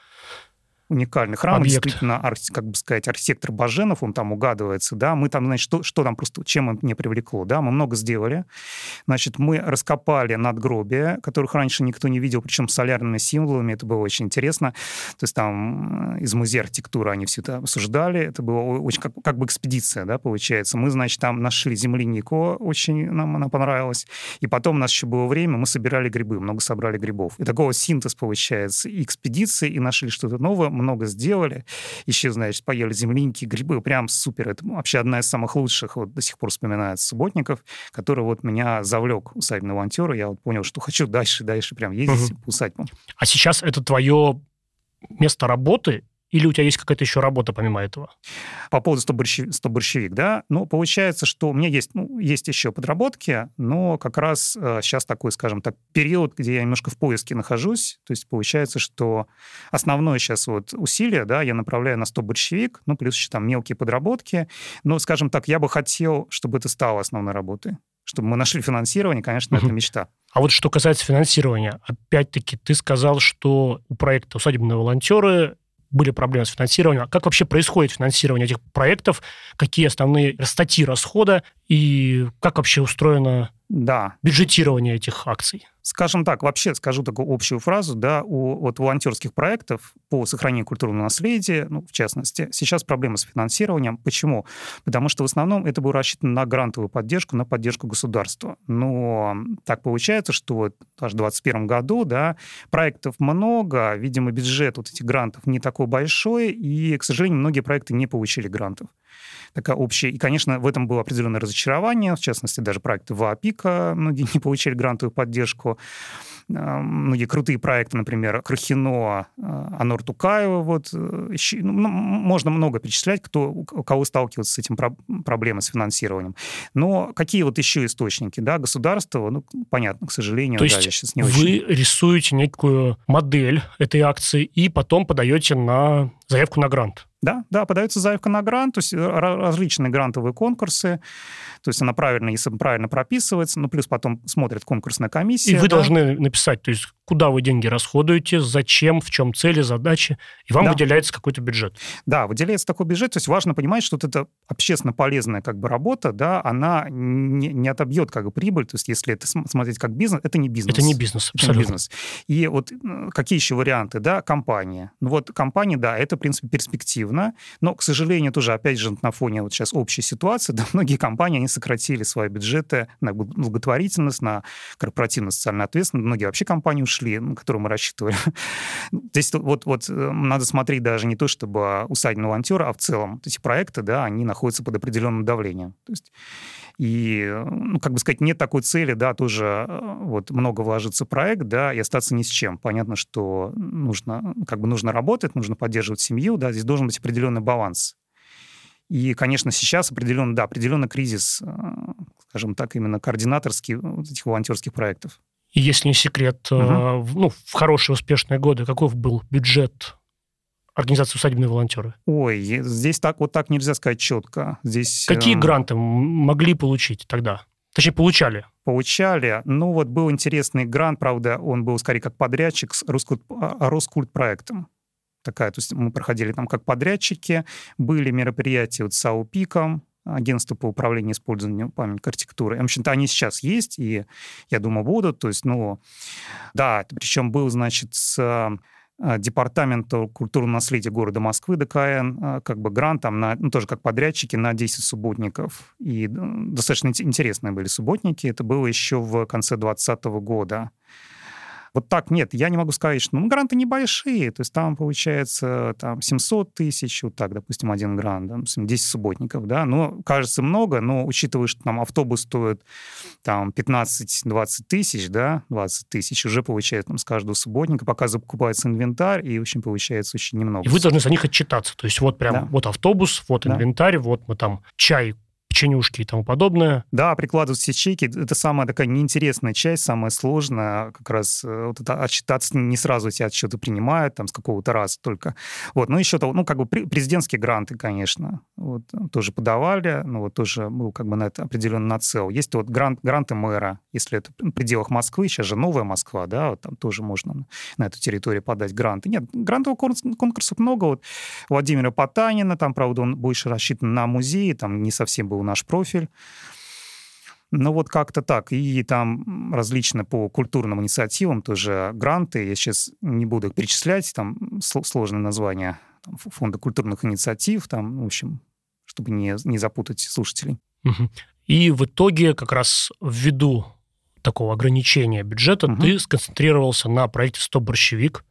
Уникальный храм. Объект. Действительно, как бы сказать, архитектор Баженов, он там угадывается, да, мы там, значит, что, что там просто, чем мне привлекло, да, мы много сделали. Значит, мы раскопали надгробия, которых раньше никто не видел, причем с солярными символами, это было очень интересно. То есть там э, из музея архитектуры они все это обсуждали, это было очень как, как бы экспедиция, да, получается. Мы, значит, там нашли землянику, очень нам она понравилась, и потом у нас еще было время, мы собирали грибы, много собрали грибов. И такого синтез получается, и экспедиции, и нашли что-то новое, много сделали. Еще, значит, поели земляники, грибы, прям супер. Это вообще одна из самых лучших, вот до сих пор вспоминается, субботников, который вот меня завлек усадебного волонтера. Я вот понял, что хочу дальше, дальше прям ездить угу. по усадьбам. А сейчас это твое место работы или у тебя есть какая-то еще работа помимо этого? По поводу 100, борщевик, 100 борщевик да. Ну, получается, что у меня есть, ну, есть еще подработки, но как раз э, сейчас такой, скажем так, период, где я немножко в поиске нахожусь. То есть получается, что основное сейчас вот усилие, да, я направляю на 100 борщевик, ну, плюс еще там мелкие подработки. Но, скажем так, я бы хотел, чтобы это стало основной работой. Чтобы мы нашли финансирование, конечно, это мечта. А вот что касается финансирования, опять-таки, ты сказал, что у проекта «Усадебные волонтеры» были проблемы с финансированием. А как вообще происходит финансирование этих проектов? Какие основные статьи расхода? И как вообще устроено да. бюджетирование этих акций? Скажем так, вообще скажу такую общую фразу, да, у вот волонтерских проектов по сохранению культурного наследия, ну, в частности, сейчас проблемы с финансированием. Почему? Потому что в основном это было рассчитано на грантовую поддержку, на поддержку государства. Но так получается, что вот даже в 2021 году, да, проектов много, видимо, бюджет вот этих грантов не такой большой, и, к сожалению, многие проекты не получили грантов такая общая. И, конечно, в этом было определенное разочарование, в частности, даже проекты ВАПИКа многие не получили грантовую поддержку. Многие крутые проекты, например, Крахино, а, Анор Тукаева, вот, э, ну, можно много перечислять, кто, у кого сталкивается с этим проблемой с финансированием. Но какие вот еще источники, да, государство, ну, понятно, к сожалению, То да, есть сейчас не вы очень... рисуете некую модель этой акции и потом подаете на заявку на грант? Да, да, подается заявка на грант, то есть э, различные грантовые конкурсы, то есть она правильно, если правильно прописывается, ну, плюс потом смотрит конкурсная комиссия. И вы да. должны написать, то есть куда вы деньги расходуете, зачем, в чем цели, задачи, и вам да. выделяется какой-то бюджет. Да, выделяется такой бюджет, то есть важно понимать, что вот эта общественно полезная как бы работа, да, она не, не отобьет как бы прибыль, то есть если это смотреть как бизнес, это не бизнес. Это не бизнес, абсолютно. не бизнес. И вот какие еще варианты, да, компания. Ну вот компания, да, это, в принципе, перспективно, но, к сожалению, тоже, опять же, на фоне вот сейчас общей ситуации, да, многие компании, они сократили свои бюджеты на благотворительность, на корпоративную социальную ответственность. Многие вообще компании ушли, на которые мы рассчитывали. Здесь вот, вот э, надо смотреть даже не то, чтобы усадебный волонтер, а в целом эти проекты, да, они находятся под определенным давлением. То есть и, ну, как бы сказать, нет такой цели, да, тоже э, вот много вложиться в проект, да, и остаться ни с чем. Понятно, что нужно, как бы нужно работать, нужно поддерживать семью, да, здесь должен быть определенный баланс. И, конечно, сейчас определенно, да, определенный кризис, э, скажем так, именно координаторский вот этих волонтерских проектов. И если не секрет, угу. ну, в хорошие успешные годы каков был бюджет организации «Усадебные волонтеры»? Ой, здесь так вот так нельзя сказать четко. Здесь, Какие э... гранты могли получить тогда? Точнее, получали? Получали. Ну, вот был интересный грант, правда, он был скорее как подрядчик с Роскульт, а, Роскульт проектом такая, то есть мы проходили там как подрядчики, были мероприятия вот с АУПИКом, агентство по управлению использованием памятника архитектуры. В общем-то, они сейчас есть, и я думаю, будут. То есть, ну, да, причем был, значит, с а, департамента культурного наследия города Москвы, ДКН, а, как бы грант там, на, ну, тоже как подрядчики на 10 субботников. И достаточно интересные были субботники. Это было еще в конце 2020 года. Вот так нет, я не могу сказать, что ну, гранты небольшие, то есть там получается там 700 тысяч, вот так, допустим, один грант, да, 10 субботников, да, ну, кажется много, но учитывая, что там автобус стоит там 15-20 тысяч, да, 20 тысяч, уже получается там с каждого субботника, пока закупается инвентарь, и, в общем, получается очень немного. И вы должны за них отчитаться, то есть вот прям, да. вот автобус, вот да. инвентарь, вот мы там чай печенюшки и тому подобное. Да, прикладывать все чеки. Это самая такая неинтересная часть, самая сложная. Как раз э, вот это отчитаться не сразу тебя отчеты принимают, там, с какого-то раза только. Вот. Ну, еще, ну, как бы президентские гранты, конечно, вот, тоже подавали, ну, вот тоже был как бы на это определенно нацел. Есть вот грант, гранты мэра, если это в пределах Москвы, сейчас же новая Москва, да, вот там тоже можно на эту территорию подать гранты. Нет, грантовых конкурсов много. Вот Владимира Потанина, там, правда, он больше рассчитан на музеи, там не совсем был наш профиль. Ну вот как-то так. И там различно по культурным инициативам тоже гранты. Я сейчас не буду их перечислять, там сложное название там, фонда культурных инициатив, там, в общем, чтобы не, не запутать слушателей. И в итоге как раз ввиду такого ограничения бюджета угу. ты сконцентрировался на проекте «Стоп борщевик».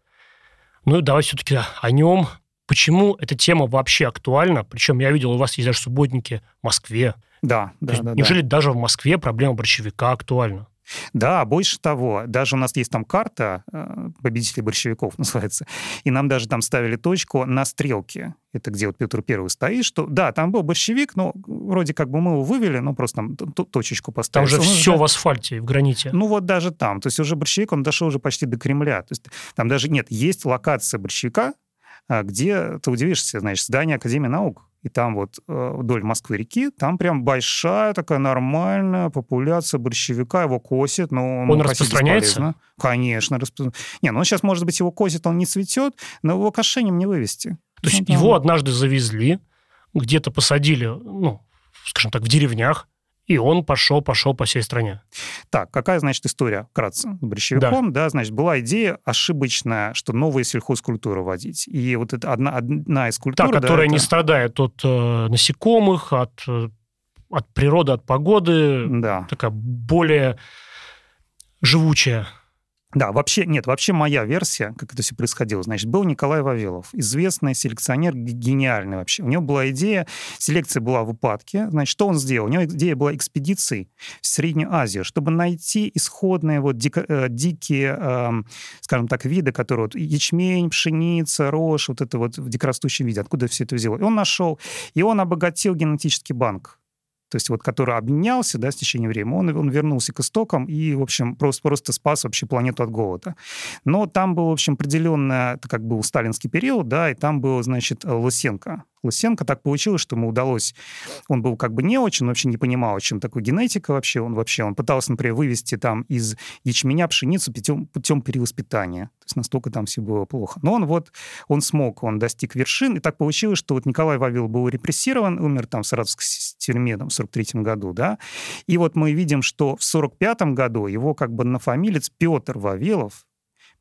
Ну и давай все-таки о нем. Почему эта тема вообще актуальна? Причем я видел, у вас есть даже субботники в Москве. Да, да, да. Неужели да. даже в Москве проблема борщевика актуальна? Да, больше того, даже у нас есть там карта э, победителей борщевиков, называется, и нам даже там ставили точку на стрелке. Это где вот Петр Первый стоит, что да, там был борщевик, но вроде как бы мы его вывели, но просто там точечку поставили. Там же все в асфальте, в граните. Ну вот даже там. То есть уже борщевик, он дошел уже почти до Кремля. То есть там даже нет, есть локация борщевика, где, ты удивишься, значит, здание Академии наук и там вот э, вдоль Москвы-реки, там прям большая такая нормальная популяция борщевика, его косит, но он, распространяется? Бесполезно. Конечно. Распро... Не, ну сейчас, может быть, его косит, он не цветет, но его кошенем не вывести. То есть ну, его однажды завезли, где-то посадили, ну, скажем так, в деревнях, и он пошел, пошел по всей стране. Так, какая, значит, история вкратце с борщевиком? Да. да, значит, была идея ошибочная, что новые сельхозкультуры вводить. И вот это одна, одна из культур... Да, которая да, не страдает от э, насекомых, от, э, от природы, от погоды. Да. Такая более живучая. Да, вообще, нет, вообще моя версия, как это все происходило, значит, был Николай Вавилов, известный селекционер, гениальный вообще. У него была идея, селекция была в упадке, значит, что он сделал? У него идея была экспедиции в Среднюю Азию, чтобы найти исходные вот дико, э, дикие, э, скажем так, виды, которые вот ячмень, пшеница, рожь, вот это вот в дикорастущем виде, откуда все это взяло. И он нашел, и он обогатил генетический банк то есть вот который обменялся да, с течением времени, он, он вернулся к истокам и, в общем, просто, просто спас вообще планету от голода. Но там был, в общем, определенно, это как был сталинский период, да, и там был, значит, Лысенко, Лысенко так получилось, что ему удалось... Он был как бы не очень, вообще не понимал, чем такое генетика вообще. Он вообще, он пытался, например, вывести там из ячменя пшеницу путем, путем перевоспитания. То есть настолько там все было плохо. Но он вот, он смог, он достиг вершин, и так получилось, что вот Николай Вавил был репрессирован, умер там в Саратовской тюрьме там, в 43 году, да, и вот мы видим, что в 45 году его как бы нафамилец Петр Вавилов,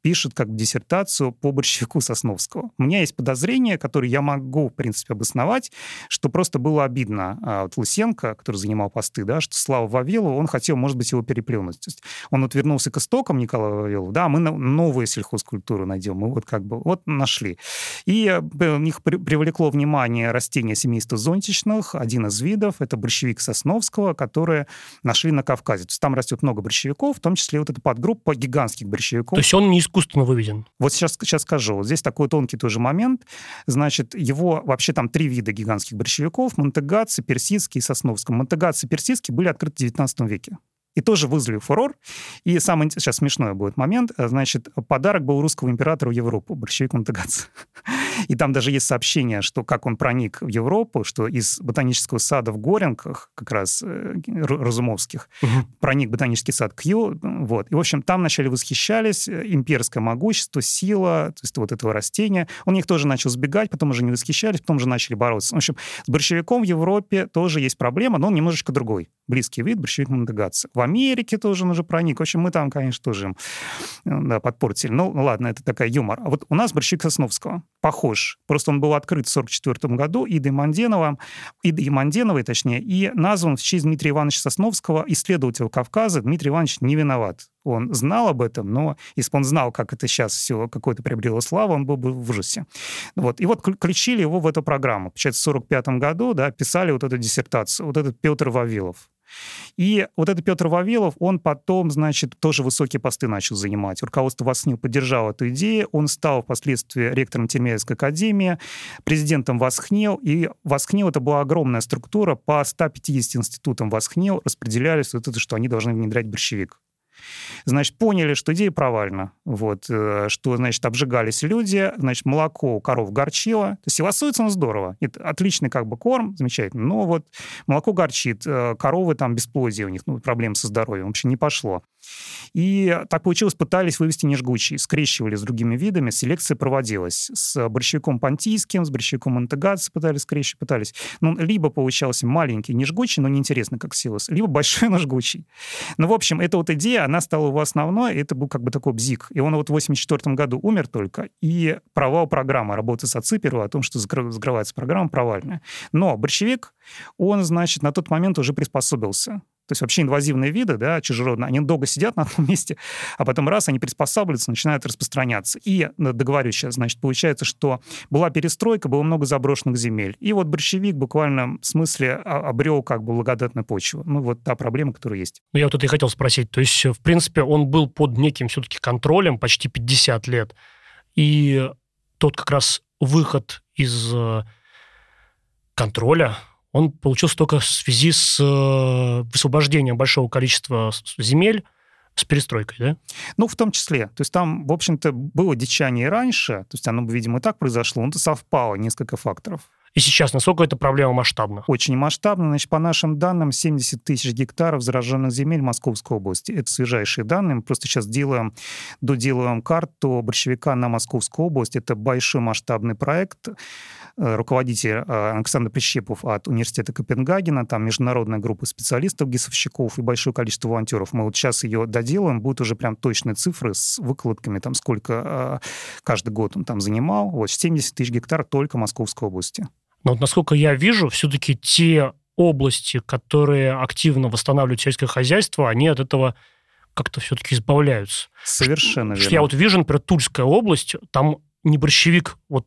пишет как диссертацию по борщевику Сосновского. У меня есть подозрение, которое я могу, в принципе, обосновать, что просто было обидно а, вот Лысенко, который занимал посты, да, что Слава Вавилов, он хотел, может быть, его переплюнуть. То есть он вот вернулся к истокам Николая Вавилова, да, мы новые сельхозкультуры найдем, мы вот как бы вот нашли. И э, у них привлекло внимание растения семейства зонтичных, один из видов, это борщевик Сосновского, которые нашли на Кавказе. То есть там растет много борщевиков, в том числе вот эта подгруппа гигантских борщевиков. То есть он не искусственно выведен. Вот сейчас, сейчас скажу. Вот здесь такой тонкий тоже момент. Значит, его вообще там три вида гигантских борщевиков. Монтегаци, персидский и сосновский. Монтегаци и персидский были открыты в 19 веке и тоже вызвали фурор. И самый сейчас смешной будет момент. Значит, подарок был русского императора в Европу, большевик Монтегац. И там даже есть сообщение, что как он проник в Европу, что из ботанического сада в Горенках, как раз э, Разумовских, угу. проник ботанический сад Кью. Вот. И, в общем, там вначале восхищались, э, имперское могущество, сила, то есть вот этого растения. Он них тоже начал сбегать, потом уже не восхищались, потом уже начали бороться. В общем, с борщевиком в Европе тоже есть проблема, но он немножечко другой. Близкий вид борщевик Монтегац. В Америке тоже он уже проник. В общем, мы там, конечно, тоже им да, подпортили. Ну, ладно, это такая юмор. А вот у нас борщевик Сосновского похож. Просто он был открыт в 1944 году Идой Манденовым, Идой Манденовой, точнее, и назван в честь Дмитрия Ивановича Сосновского, исследователя Кавказа. Дмитрий Иванович не виноват. Он знал об этом, но если бы он знал, как это сейчас все какое-то приобрело славу, он был бы в ужасе. Вот. И вот включили его в эту программу. Получается, в 1945 году да, писали вот эту диссертацию, вот этот Петр Вавилов. И вот этот Петр Вавилов, он потом, значит, тоже высокие посты начал занимать. Руководство ВОСНИЛ поддержало эту идею, он стал впоследствии ректором Тимирязевской академии, президентом ВОСХНИЛ, и ВОСХНИЛ это была огромная структура, по 150 институтам ВОСХНИЛ распределялись вот это, что они должны внедрять борщевик. Значит, поняли, что идея провальна. Вот, э, что, значит, обжигались люди, значит, молоко у коров горчило. То есть силосуется он здорово. Это отличный как бы корм, замечательно. Но вот молоко горчит, э, коровы там бесплодие у них, ну, проблемы со здоровьем. Вообще не пошло. И так получилось, пытались вывести нежгучий, скрещивали с другими видами, селекция проводилась. С борщевиком понтийским, с борщевиком антегатс пытались скрещивать, пытались. Ну, либо получался маленький нежгучий, но неинтересно как силос, либо большой нежгучий. Ну, в общем, эта вот идея, она стала его основной, это был как бы такой бзик. И он вот в 84 году умер только, и провал программы работы с Ациперу о том, что закрывается программа, провальная. Но борщевик, он, значит, на тот момент уже приспособился то есть вообще инвазивные виды, да, чужеродные, они долго сидят на одном месте, а потом раз, они приспосабливаются, начинают распространяться. И, ну, договорюсь сейчас, значит, получается, что была перестройка, было много заброшенных земель. И вот борщевик буквально в смысле обрел как бы благодатную почву. Ну, вот та проблема, которая есть. Ну, я вот это и хотел спросить. То есть, в принципе, он был под неким все-таки контролем почти 50 лет. И тот как раз выход из э, контроля он получился только в связи с э, высвобождением большого количества земель с перестройкой, да? Ну, в том числе. То есть там, в общем-то, было дичание раньше, то есть оно, видимо, и так произошло, но это совпало, несколько факторов. И сейчас насколько эта проблема масштабна? Очень масштабна. Значит, по нашим данным, 70 тысяч гектаров зараженных земель Московской области. Это свежайшие данные. Мы просто сейчас делаем, доделываем карту борщевика на Московскую область. Это большой масштабный проект. Э, руководитель э, Александр Прищепов от университета Копенгагена, там международная группа специалистов, гисовщиков и большое количество волонтеров. Мы вот сейчас ее доделаем, будут уже прям точные цифры с выкладками, там сколько э, каждый год он там занимал. Вот 70 тысяч гектаров только Московской области. Но вот насколько я вижу, все-таки те области, которые активно восстанавливают сельское хозяйство, они от этого как-то все-таки избавляются. Совершенно что, верно. я вот вижу, например, Тульская область, там не борщевик, вот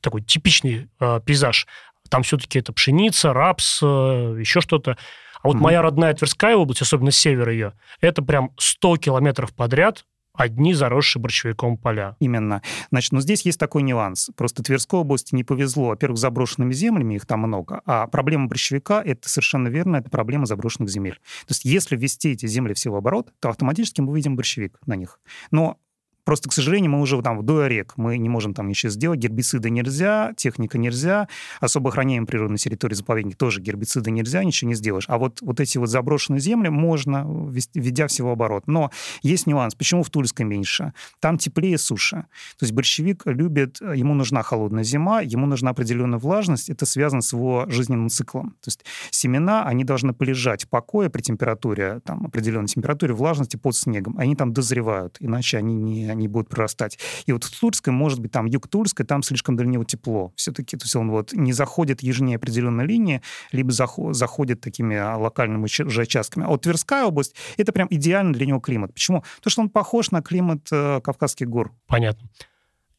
такой типичный э, пейзаж. Там все-таки это пшеница, рапс, э, еще что-то. А вот mm-hmm. моя родная Тверская область, особенно север ее, это прям 100 километров подряд одни заросшие борщевиком поля. Именно. Значит, но здесь есть такой нюанс. Просто Тверской области не повезло, во-первых, заброшенными землями, их там много, а проблема борщевика, это совершенно верно, это проблема заброшенных земель. То есть если ввести эти земли все в оборот, то автоматически мы видим борщевик на них. Но Просто, к сожалению, мы уже там в дуорек, мы не можем там ничего сделать, гербициды нельзя, техника нельзя, особо охраняем природной территории заповедника тоже гербициды нельзя, ничего не сделаешь. А вот, вот эти вот заброшенные земли можно, введя всего оборот. Но есть нюанс. Почему в Тульской меньше? Там теплее суше. То есть борщевик любит, ему нужна холодная зима, ему нужна определенная влажность, это связано с его жизненным циклом. То есть семена, они должны полежать в покое при температуре, там, определенной температуре, влажности под снегом. Они там дозревают, иначе они не они будут прорастать. И вот в Тульской, может быть, там юг Тульской, там слишком для него тепло все-таки. То есть он вот не заходит ежнее определенной линии, либо заходит такими а, локальными же участками. А вот Тверская область — это прям идеально для него климат. Почему? Потому что он похож на климат э, Кавказских гор. Понятно.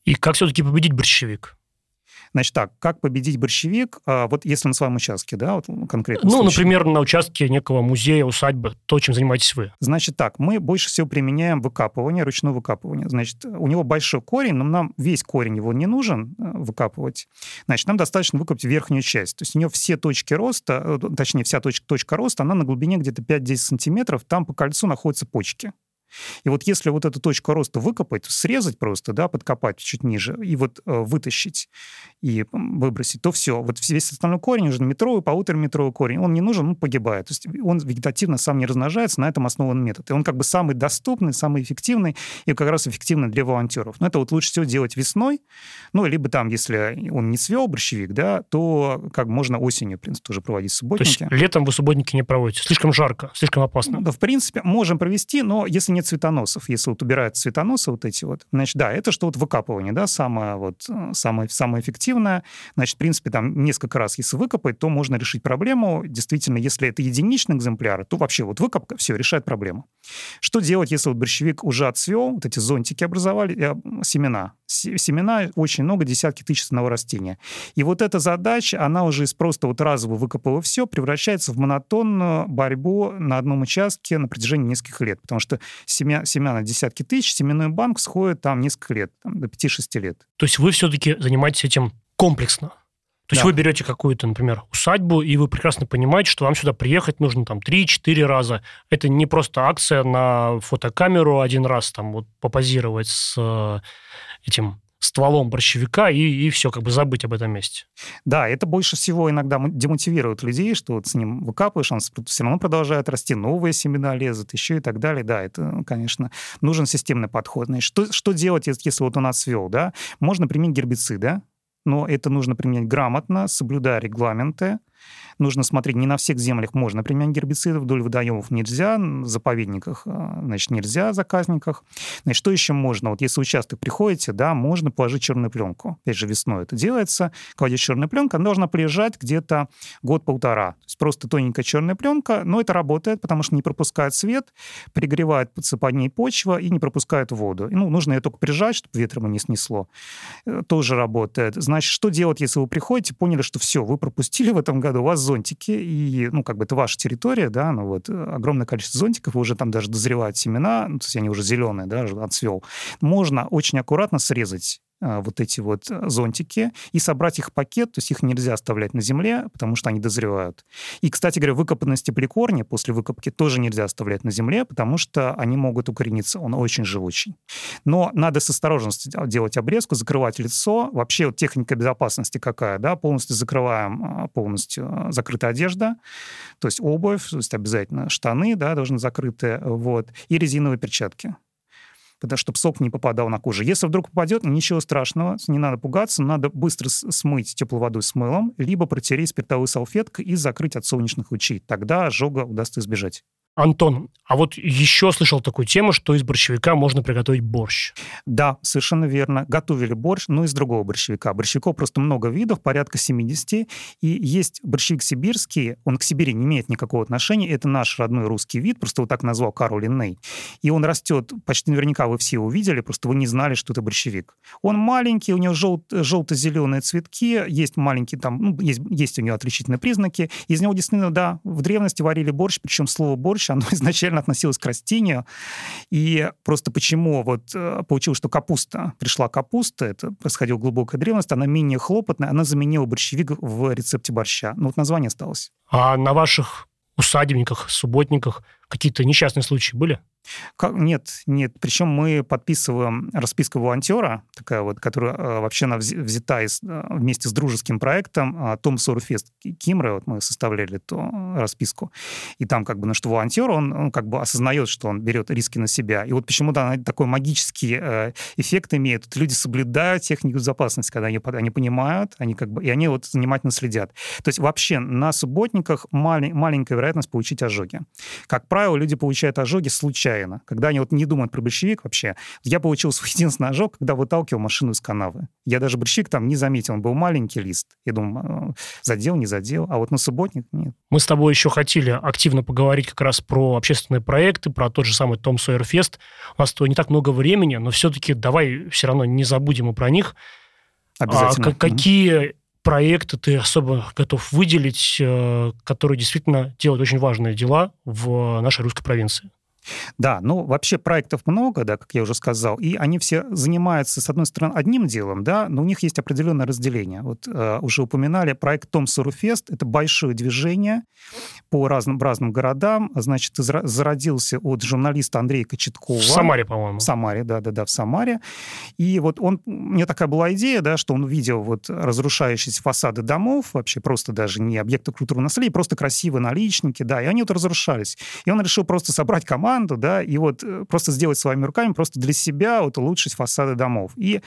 И как все-таки победить борщевик? Значит так, как победить борщевик, а, вот если на своем участке, да, вот конкретно. Ну, случае. например, на участке некого музея, усадьбы, то, чем занимаетесь вы. Значит так, мы больше всего применяем выкапывание, ручное выкапывание. Значит, у него большой корень, но нам весь корень его не нужен э, выкапывать. Значит, нам достаточно выкопать верхнюю часть. То есть у него все точки роста, э, точнее, вся точка, точка роста, она на глубине где-то 5-10 сантиметров, там по кольцу находятся почки. И вот если вот эту точку роста выкопать, срезать просто, да, подкопать чуть ниже и вот э, вытащить и выбросить, то все. Вот весь остальной корень уже метровый, полутораметровый корень, он не нужен, он погибает. То есть он вегетативно сам не размножается, на этом основан метод. И он как бы самый доступный, самый эффективный и как раз эффективный для волонтеров. Но это вот лучше всего делать весной, ну, либо там, если он не цвел, борщевик, да, то как можно осенью, в принципе, тоже проводить субботники. То есть летом вы субботники не проводите? Слишком жарко, слишком опасно? Да, в принципе, можем провести, но если нет цветоносов. Если вот убирают цветоносы вот эти вот, значит, да, это что вот выкапывание, да, самое вот, самое, самое эффективное. Значит, в принципе, там несколько раз, если выкопать, то можно решить проблему. Действительно, если это единичный экземпляр, то вообще вот выкопка, все, решает проблему. Что делать, если вот борщевик уже отцвел, вот эти зонтики образовали, э, семена, семена очень много, десятки тысяч одного растения. И вот эта задача, она уже из просто вот разово выкопала все, превращается в монотонную борьбу на одном участке на протяжении нескольких лет. Потому что семя, семян на десятки тысяч, семенной банк сходит там несколько лет, там, до 5-6 лет. То есть вы все-таки занимаетесь этим комплексно? То есть да. вы берете какую-то, например, усадьбу, и вы прекрасно понимаете, что вам сюда приехать нужно там 3-4 раза. Это не просто акция на фотокамеру один раз там вот попозировать с э, этим стволом борщевика и, и все, как бы забыть об этом месте. Да, это больше всего иногда демотивирует людей, что вот с ним выкапываешь, он все равно продолжает расти, новые семена лезут, еще и так далее. Да, это, конечно, нужен системный подход. Значит, что, что делать, если вот у нас свел, да? Можно применить гербициды, но это нужно применять грамотно, соблюдая регламенты, нужно смотреть, не на всех землях можно применять гербициды, вдоль водоемов нельзя, в заповедниках, а, значит, нельзя, в заказниках. Значит, что еще можно? Вот если участок приходите, да, можно положить черную пленку. Опять же, весной это делается. Кладешь черную пленку, она должна полежать где-то год-полтора. То есть просто тоненькая черная пленка, но это работает, потому что не пропускает свет, пригревает подсыпание почва и не пропускает воду. И, ну, нужно ее только прижать, чтобы ветром не снесло. Э, тоже работает. Значит, что делать, если вы приходите, поняли, что все, вы пропустили в этом году, у вас зонтики, и, ну, как бы это ваша территория, да, ну вот, огромное количество зонтиков, и уже там даже дозревают семена, ну, то есть они уже зеленые, да, отцвел. Можно очень аккуратно срезать вот эти вот э, зонтики и собрать их в пакет, то есть их нельзя оставлять на земле, потому что они дозревают. И, кстати говоря, выкопанные стеблекорни после выкопки тоже нельзя оставлять на земле, потому что они могут укорениться, он очень живучий. Но надо с осторожностью делать обрезку, закрывать лицо. Вообще вот техника безопасности какая, да, полностью закрываем, а, полностью а, закрытая одежда, то есть обувь, то есть обязательно штаны, да, должны закрыты, вот, и резиновые перчатки когда, чтобы сок не попадал на кожу. Если вдруг попадет, ничего страшного, не надо пугаться, надо быстро смыть теплой водой с мылом, либо протереть спиртовой салфеткой и закрыть от солнечных лучей. Тогда ожога удастся избежать. Антон, а вот еще слышал такую тему, что из борщевика можно приготовить борщ. Да, совершенно верно. Готовили борщ, но из другого борщевика. Борщевиков просто много видов, порядка 70. И есть борщевик сибирский, он к Сибири не имеет никакого отношения. Это наш родной русский вид, просто вот так назвал Карл Линней. И он растет, почти наверняка вы все увидели, просто вы не знали, что это борщевик. Он маленький, у него жел- желто-зеленые цветки, есть маленькие там, ну, есть, есть у него отличительные признаки. Из него действительно, да, в древности варили борщ, причем слово борщ борщ, оно изначально относилось к растению. И просто почему вот э, получилось, что капуста, пришла капуста, это происходила глубокая древность, она менее хлопотная, она заменила борщевик в рецепте борща. Ну вот название осталось. А на ваших усадебниках, субботниках какие-то несчастные случаи были? Нет, нет. Причем мы подписываем расписку волонтера, такая вот, которая э, вообще она взята из, э, вместе с дружеским проектом а, Том Сорфест Кимры, вот мы составляли эту э, расписку. И там как бы, ну что волонтер, он, он как бы осознает, что он берет риски на себя. И вот почему-то она такой магический эффект имеет. Вот люди соблюдают технику безопасности, когда они, они понимают, они как бы, и они вот внимательно следят. То есть вообще на субботниках малень, маленькая вероятность получить ожоги. Как правило, люди получают ожоги случайно случайно, когда они вот не думают про большевик вообще. Я получил свой единственный ожог, когда выталкивал машину из канавы. Я даже большевик там не заметил, он был маленький лист. Я думаю, «А, задел, не задел, а вот на субботник нет. Мы с тобой еще хотели активно поговорить как раз про общественные проекты, про тот же самый Том Сойер Фест. У нас то не так много времени, но все-таки давай все равно не забудем и про них. Обязательно. А, какие проекты ты особо готов выделить, э, которые действительно делают очень важные дела в нашей русской провинции? Да, ну вообще проектов много, да, как я уже сказал, и они все занимаются, с одной стороны, одним делом, да, но у них есть определенное разделение. Вот э, уже упоминали проект Том Суруфест, это большое движение по разным, разным городам, значит, зародился от журналиста Андрея Кочеткова. В Самаре, по-моему. В Самаре, да-да-да, в Самаре. И вот он, у меня такая была идея, да, что он видел вот разрушающиеся фасады домов, вообще просто даже не объекты культурного наследия, просто красивые наличники, да, и они вот разрушались. И он решил просто собрать команду, команду, да, и вот э, просто сделать своими руками, просто для себя вот улучшить фасады домов. И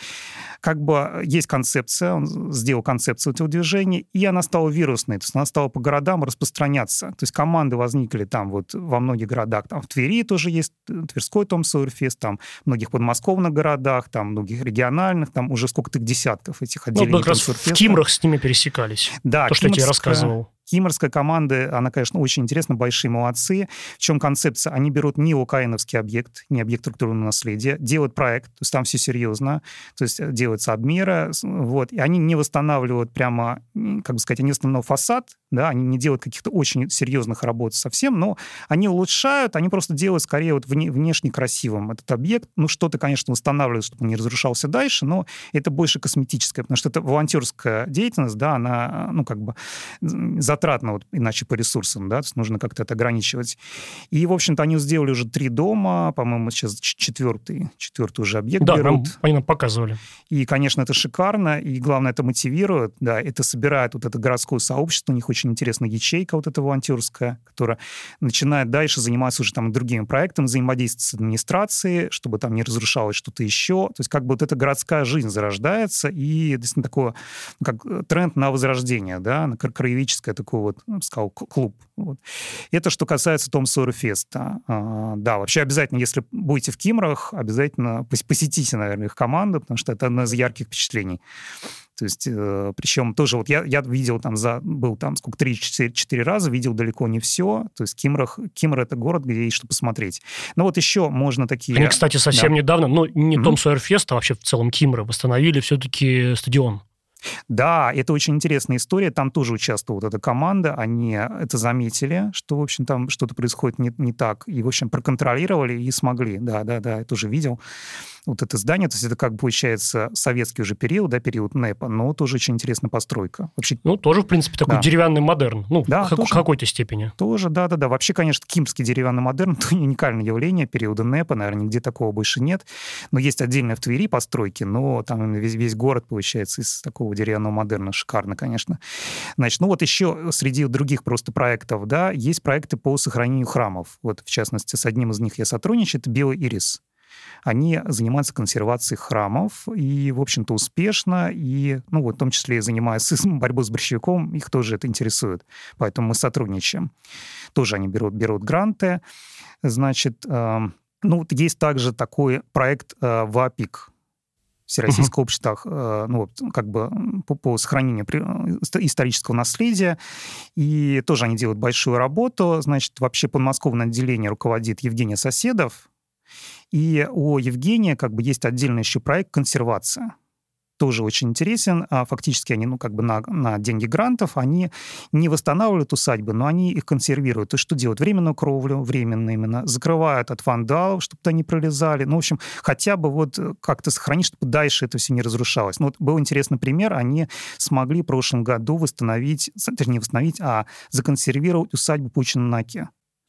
как бы есть концепция, он сделал концепцию этого движения, и она стала вирусной, то есть она стала по городам распространяться. То есть команды возникли там вот во многих городах, там в Твери тоже есть э, Тверской Том Сойерфест, там в многих подмосковных городах, там многих региональных, там уже сколько-то десятков этих ну, отделений. Ну, как раз в Кимрах с ними пересекались. Да, то, что я тебе рассказывал. Киморская команда, она, конечно, очень интересна, большие молодцы. В чем концепция? Они берут не ОКНовский объект, не объект структурного наследия, делают проект, то есть там все серьезно, то есть э, делается обмера, вот, и они не восстанавливают прямо, как бы сказать, они основной фасад, да, они не делают каких-то очень серьезных работ совсем, но они улучшают, они просто делают скорее вот вне, внешне красивым этот объект. Ну, что-то, конечно, восстанавливают, чтобы он не разрушался дальше, но это больше косметическое, потому что это волонтерская деятельность, да, она, ну, как бы затратна вот иначе по ресурсам, да, то есть нужно как-то это ограничивать. И, в общем-то, они сделали уже три дома, по-моему, сейчас четвертый, четвертый уже объект да, берут. Нам, они нам показывали. И, конечно, это шикарно, и, главное, это мотивирует, да, это собирает вот это городское сообщество, у них очень интересная ячейка вот эта волонтерская, которая начинает дальше заниматься уже там другими проектами, взаимодействовать с администрацией, чтобы там не разрушалось что-то еще. То есть как бы вот эта городская жизнь зарождается, и действительно такой ну, как тренд на возрождение, да, на краеведческое такой вот, ну, сказал, клуб. Вот. Это что касается Том Феста. А, да, вообще обязательно, если будете в Кимрах, обязательно посетите, наверное, их команду, потому что это одно из ярких впечатлений. То есть, э, причем тоже вот я, я видел там за, был там сколько, 3-4 раза, видел далеко не все. То есть Кимрах, Кимр — это город, где есть что посмотреть. Но вот еще можно такие... Они, кстати, совсем да. недавно, ну, не mm-hmm. Том Сойерфест, а вообще в целом Кимра восстановили все-таки стадион. Да, это очень интересная история. Там тоже участвовала вот эта команда. Они это заметили, что, в общем, там что-то происходит не, не так. И, в общем, проконтролировали и смогли. Да, да, да, я тоже видел вот это здание. То есть это как получается советский уже период, да, период НЭПа, но тоже очень интересная постройка. Вообще... Ну, тоже, в принципе, такой да. деревянный модерн. Ну, да, в тоже, какой-то степени. Тоже, да-да-да. Вообще, конечно, кимский деревянный модерн — это уникальное явление периода НЭПа. Наверное, нигде такого больше нет. Но есть отдельные в Твери постройки, но там весь, весь город, получается, из такого деревянного модерна. Шикарно, конечно. Значит, ну вот еще среди других просто проектов, да, есть проекты по сохранению храмов. Вот, в частности, с одним из них я сотрудничаю, это «Белый ирис» они занимаются консервацией храмов, и, в общем-то, успешно, и, ну, вот, в том числе занимаясь борьбой с борщевиком, их тоже это интересует. Поэтому мы сотрудничаем. Тоже они берут, берут гранты. Значит, э, ну, вот есть также такой проект э, ВАПИК, Всероссийское uh-huh. общество э, ну, как бы по, по сохранению э, исторического наследия. И тоже они делают большую работу. Значит, вообще подмосковное отделение руководит Евгения Соседов, и у Евгения как бы есть отдельный еще проект «Консервация» тоже очень интересен. А фактически они, ну, как бы на, на деньги грантов, они не восстанавливают усадьбы, но они их консервируют. То есть что делают? Временную кровлю, временно именно, закрывают от вандалов, чтобы туда не пролезали. Ну, в общем, хотя бы вот как-то сохранить, чтобы дальше это все не разрушалось. Ну, вот был интересный пример. Они смогли в прошлом году восстановить, точнее, восстановить, а законсервировать усадьбу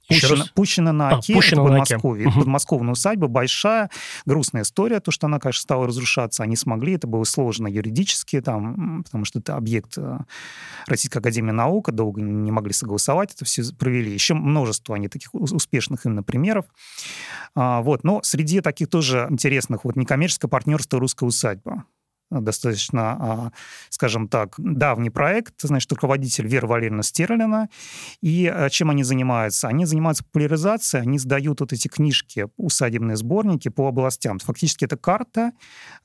Пущина, Пущина на Оке, а, Пущина это Подмосковье. Угу. Подмосковная усадьба, большая, грустная история, то, что она, конечно, стала разрушаться. Они смогли, это было сложно юридически, там, потому что это объект э, Российской Академии Наук, долго не могли согласовать, это все провели. Еще множество они таких успешных именно примеров. А, вот. Но среди таких тоже интересных, вот некоммерческое партнерство «Русская усадьба» достаточно, а, скажем так, давний проект, значит, руководитель Вера Валерьевна Стерлина. И а, чем они занимаются? Они занимаются популяризацией, они сдают вот эти книжки, усадебные сборники по областям. Фактически это карта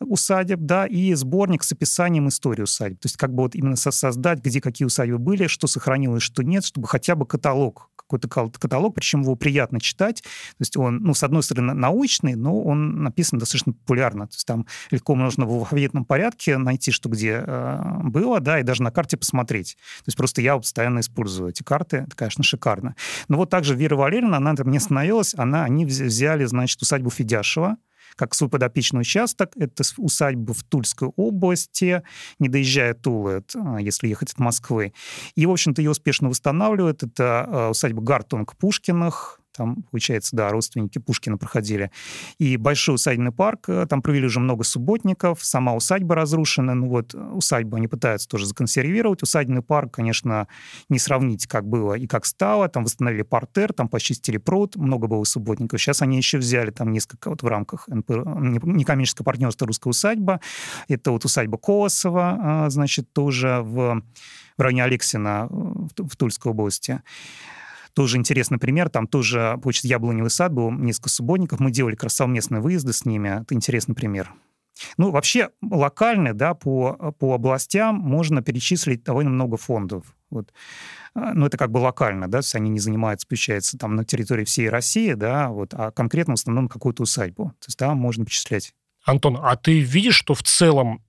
усадеб, да, и сборник с описанием истории усадеб. То есть как бы вот именно создать, где какие усадьбы были, что сохранилось, что нет, чтобы хотя бы каталог какой-то каталог, причем его приятно читать. То есть он, ну, с одной стороны, научный, но он написан достаточно популярно. То есть там легко можно в алфавитном порядке найти, что где э, было, да, и даже на карте посмотреть. То есть просто я постоянно использую эти карты. Это, конечно, шикарно. Но вот также Вера Валерьевна, она там не остановилась, она, они взяли, значит, усадьбу Федяшева, как свой подопечный участок. Это усадьба в Тульской области, не доезжая Тулы, а, если ехать от Москвы. И, в общем-то, ее успешно восстанавливают. Это а, усадьба Гартунг Пушкиных, Там, получается, да, родственники Пушкина проходили. И большой усадебный парк, э, там провели уже много субботников, сама усадьба разрушена, ну вот усадьбу они пытаются тоже законсервировать. Усадебный парк, конечно, не сравнить, как было и как стало. Там восстановили портер, там почистили пруд, много было субботников. Сейчас они еще взяли там несколько вот в рамках НП, некоммерческого партнерства «Русская усадьба». Это вот усадьба Колосова, значит, тоже в, в районе Алексина в, в Тульской области. Тоже интересный пример. Там тоже почта Яблоневый сад был, несколько субботников. Мы делали как раз совместные выезды с ними. Это интересный пример. Ну, вообще, локально, да, по, по областям можно перечислить довольно много фондов. Вот. А, ну, это как бы локально, да, то есть они не занимаются, получается, там на территории всей России, да, вот, а конкретно в основном какую-то усадьбу. То есть там можно перечислять. Антон, а ты видишь, что в целом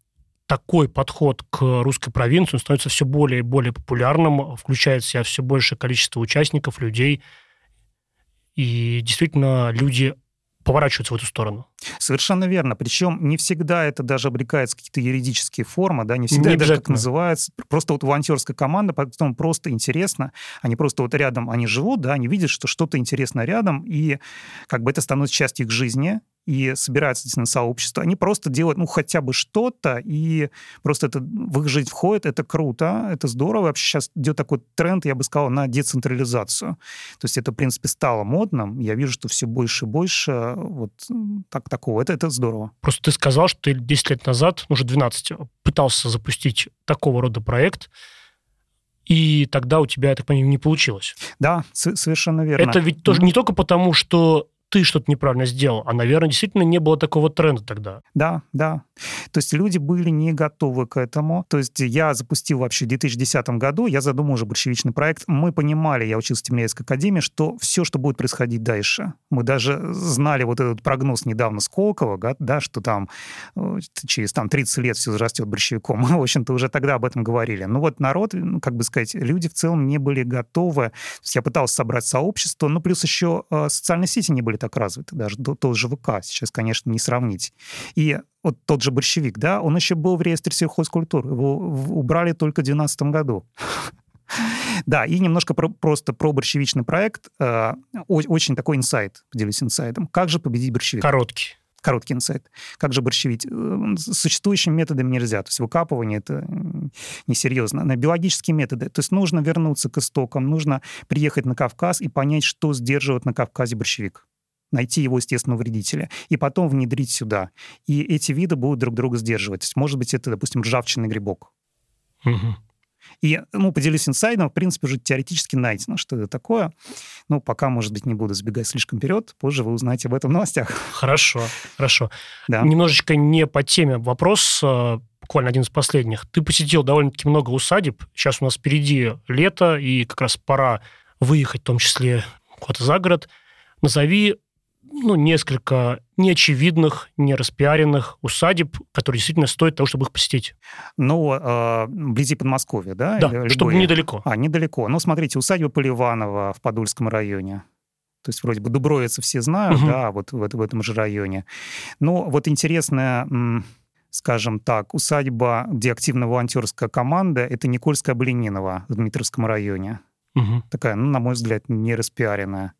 такой подход к русской провинции становится все более и более популярным, включает в себя все большее количество участников, людей, и действительно люди поворачиваются в эту сторону. Совершенно верно. Причем не всегда это даже обрекается какие-то юридические формы, да, не всегда не это даже как называется. Просто вот волонтерская команда, потом просто интересно. Они просто вот рядом, они живут, да, они видят, что что-то интересно рядом, и как бы это становится частью их жизни, и собираются действительно сообщество, они просто делают, ну, хотя бы что-то, и просто это в их жизнь входит, это круто, это здорово. Вообще сейчас идет такой тренд, я бы сказал, на децентрализацию. То есть это, в принципе, стало модным. Я вижу, что все больше и больше вот так, такого. Это, это здорово. Просто ты сказал, что ты 10 лет назад, уже 12, пытался запустить такого рода проект, и тогда у тебя, я так понимаю, не получилось. Да, совершенно верно. Это ведь тоже не только потому, что ты что-то неправильно сделал. А, наверное, действительно не было такого тренда тогда. Да, да. То есть люди были не готовы к этому. То есть я запустил вообще в 2010 году, я задумал уже большевичный проект. Мы понимали, я учился в Тимирязевской академии, что все, что будет происходить дальше. Мы даже знали вот этот прогноз недавно Сколково, да, что там э, через там, 30 лет все растет большевиком. Мы, в общем-то, уже тогда об этом говорили. Ну вот народ, ну, как бы сказать, люди в целом не были готовы. То есть я пытался собрать сообщество, ну плюс еще э, социальные сети не были так развиты, даже тот же ВК сейчас, конечно, не сравнить. И вот тот же большевик, да, он еще был в реестре сельхозкультуры, его убрали только в 2012 году. Да, и немножко про, просто про борщевичный проект. Э, очень такой инсайт, поделюсь инсайдом. Как же победить борщевик? Короткий. Короткий инсайт. Как же борщевить? Э, существующими методами нельзя. То есть выкапывание — это несерьезно. На биологические методы. То есть нужно вернуться к истокам, нужно приехать на Кавказ и понять, что сдерживает на Кавказе борщевик найти его естественного вредителя, и потом внедрить сюда. И эти виды будут друг друга сдерживать. Может быть, это, допустим, ржавчинный грибок. Угу. И, ну, поделюсь инсайдом, в принципе, уже теоретически найдено, что это такое. Ну, пока, может быть, не буду сбегать слишком вперед, позже вы узнаете об этом в новостях. Хорошо, хорошо. Да. Немножечко не по теме вопрос, а, буквально один из последних. Ты посетил довольно-таки много усадеб. Сейчас у нас впереди лето, и как раз пора выехать, в том числе куда-то за город. Назови ну, несколько неочевидных, не распиаренных усадеб, которые действительно стоят того, чтобы их посетить. Ну, э, вблизи Подмосковья, да? Да, Или чтобы недалеко. А, недалеко. Ну, смотрите, усадьба Поливанова в Подольском районе. То есть вроде бы Дубровица все знают, угу. да, вот в, в этом же районе. Но вот интересная скажем так, усадьба, где активная волонтерская команда, это Никольская Блининова в Дмитровском районе. Угу. Такая, ну, на мой взгляд, не распиаренная.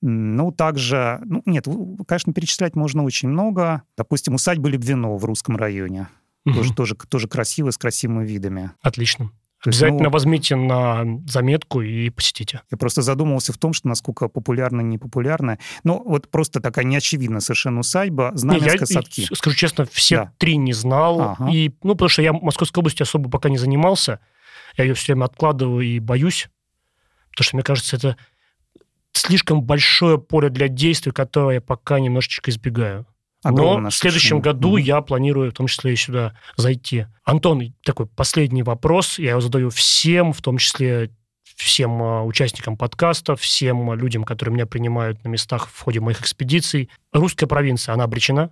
Ну, также, ну, нет, конечно, перечислять можно очень много. Допустим, усадьба Любвино в русском районе. Угу. Тоже, тоже, тоже красиво, с красивыми видами. Отлично. То Обязательно ну, возьмите на заметку и посетите. Я просто задумывался в том, что насколько популярна, не популярна. Ну, вот просто такая неочевидная совершенно усадьба, Знаменская садки. скажу честно, все да. три не знал. Ага. И, ну, потому что я Московской области особо пока не занимался. Я ее все время откладываю и боюсь. Потому что, мне кажется, это слишком большое поле для действий, которое я пока немножечко избегаю. Огромное Но в следующем году mm я планирую в том числе и сюда зайти. Антон, такой последний вопрос. Я его задаю всем, в том числе всем а, участникам подкаста, всем людям, которые меня принимают на местах в ходе моих экспедиций. Русская провинция, она обречена?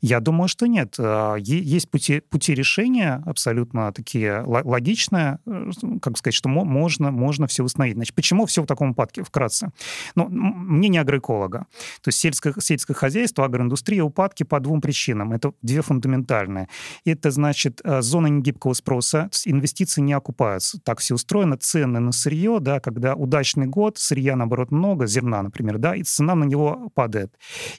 Я думаю, что нет. А, есть пути, пути решения абсолютно такие логичные, э, как сказать, что можно, можно все установить. Значит, почему все в таком упадке, вкратце? Ну, мне не агроэколога. То есть сельское, сельское хозяйство, агроиндустрия, упадки по двум причинам. Это две фундаментальные. Это, значит, э, зона негибкого спроса, инвестиции не окупаются. Так все устроено. Цены на сырье, да, когда удачный год, сырья, наоборот, много, зерна, например, да, и цена на него падает.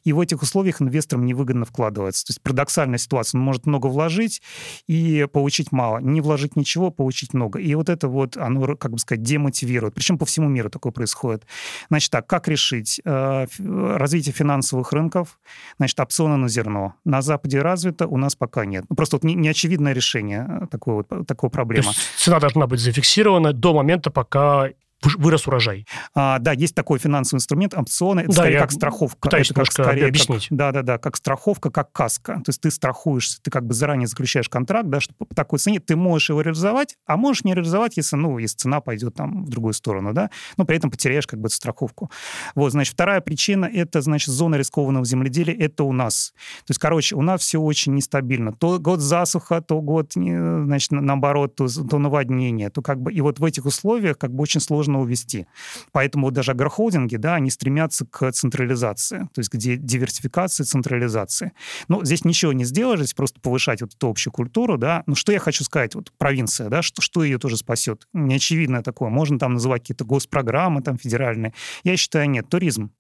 И в этих условиях инвесторам невыгодно вкладывать складывается. То есть парадоксальная ситуация. Он может много вложить и получить мало. Не вложить ничего, получить много. И вот это вот, оно, как бы сказать, демотивирует. Причем по всему миру такое происходит. Значит так, как решить? Э, развитие финансовых рынков, значит, опционы на зерно. На Западе развито, у нас пока нет. Ну, просто вот неочевидное решение э, такой вот, такой проблемы. То есть цена должна быть зафиксирована до момента, пока вырос урожай. А, да, есть такой финансовый инструмент, опционы, это да, скорее как страховка. Пытаюсь это как, скорее объяснить. да, да, да, как страховка, как каска. То есть ты страхуешься, ты как бы заранее заключаешь контракт, да, что по такой цене ты можешь его реализовать, а можешь не реализовать, если, ну, если цена пойдет там в другую сторону, да, но при этом потеряешь как бы страховку. Вот, значит, вторая причина, это, значит, зона рискованного земледелия, это у нас. То есть, короче, у нас все очень нестабильно. То год засуха, то год, значит, наоборот, то, то наводнение, то как бы, и вот в этих условиях как бы очень сложно сложно увести. Поэтому даже агрохолдинги, да, они стремятся к централизации, то есть к диверсификации, централизации. Но здесь ничего не сделаешь, здесь просто повышать вот эту общую культуру, да. Ну, что я хочу сказать, вот провинция, да, что, что ее тоже спасет? Неочевидное такое. Можно там называть какие-то госпрограммы там федеральные. Я считаю, нет. Туризм.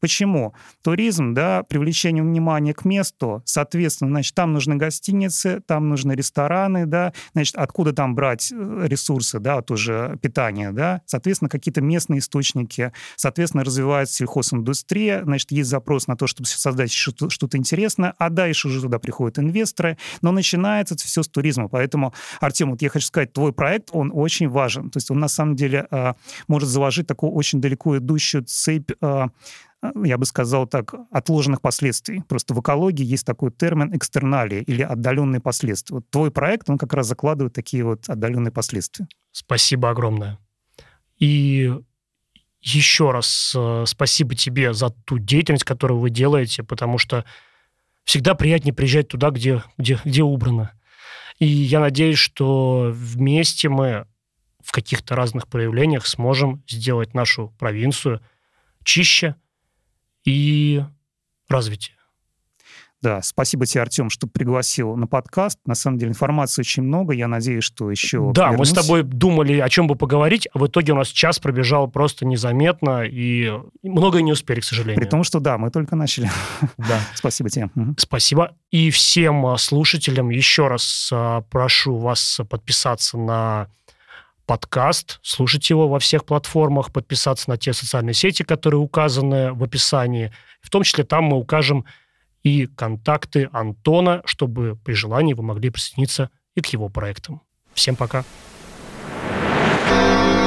Почему? Туризм, да, привлечение внимания к месту, соответственно, значит, там нужны гостиницы, там нужны рестораны, да, значит, откуда там брать э, ресурсы, да, тоже питание, да, соответственно, какие-то местные источники, соответственно, развивается сельхозиндустрия, значит, есть запрос на то, чтобы создать что-то, что интересное, а дальше уже туда приходят инвесторы, но начинается это все с туризма, поэтому, Артем, вот я хочу сказать, твой проект, он очень важен, то есть он на самом деле э, может заложить такую очень далеко идущую цепь э, я бы сказал так, отложенных последствий. Просто в экологии есть такой термин экстерналии или отдаленные последствия. Вот твой проект, он как раз закладывает такие вот отдаленные последствия. Спасибо огромное. И еще раз э, спасибо тебе за ту деятельность, которую вы делаете, потому что всегда приятнее приезжать туда, где, где, где убрано. И я надеюсь, что вместе мы в каких-то разных проявлениях сможем сделать нашу провинцию чище, и развития. Да, спасибо тебе, Артем, что пригласил на подкаст. На самом деле информации очень много. Я надеюсь, что еще Да, вернусь. мы с тобой думали, о чем бы поговорить, а в итоге у нас час пробежал просто незаметно, и многое не успели, к сожалению. При том, что да, мы только начали. Да. Спасибо тебе. Спасибо. И всем а, слушателям еще раз а, прошу вас подписаться на подкаст, слушать его во всех платформах, подписаться на те социальные сети, которые указаны в описании. В том числе там мы укажем и контакты Антона, чтобы при желании вы могли присоединиться и к его проектам. Всем пока! thank you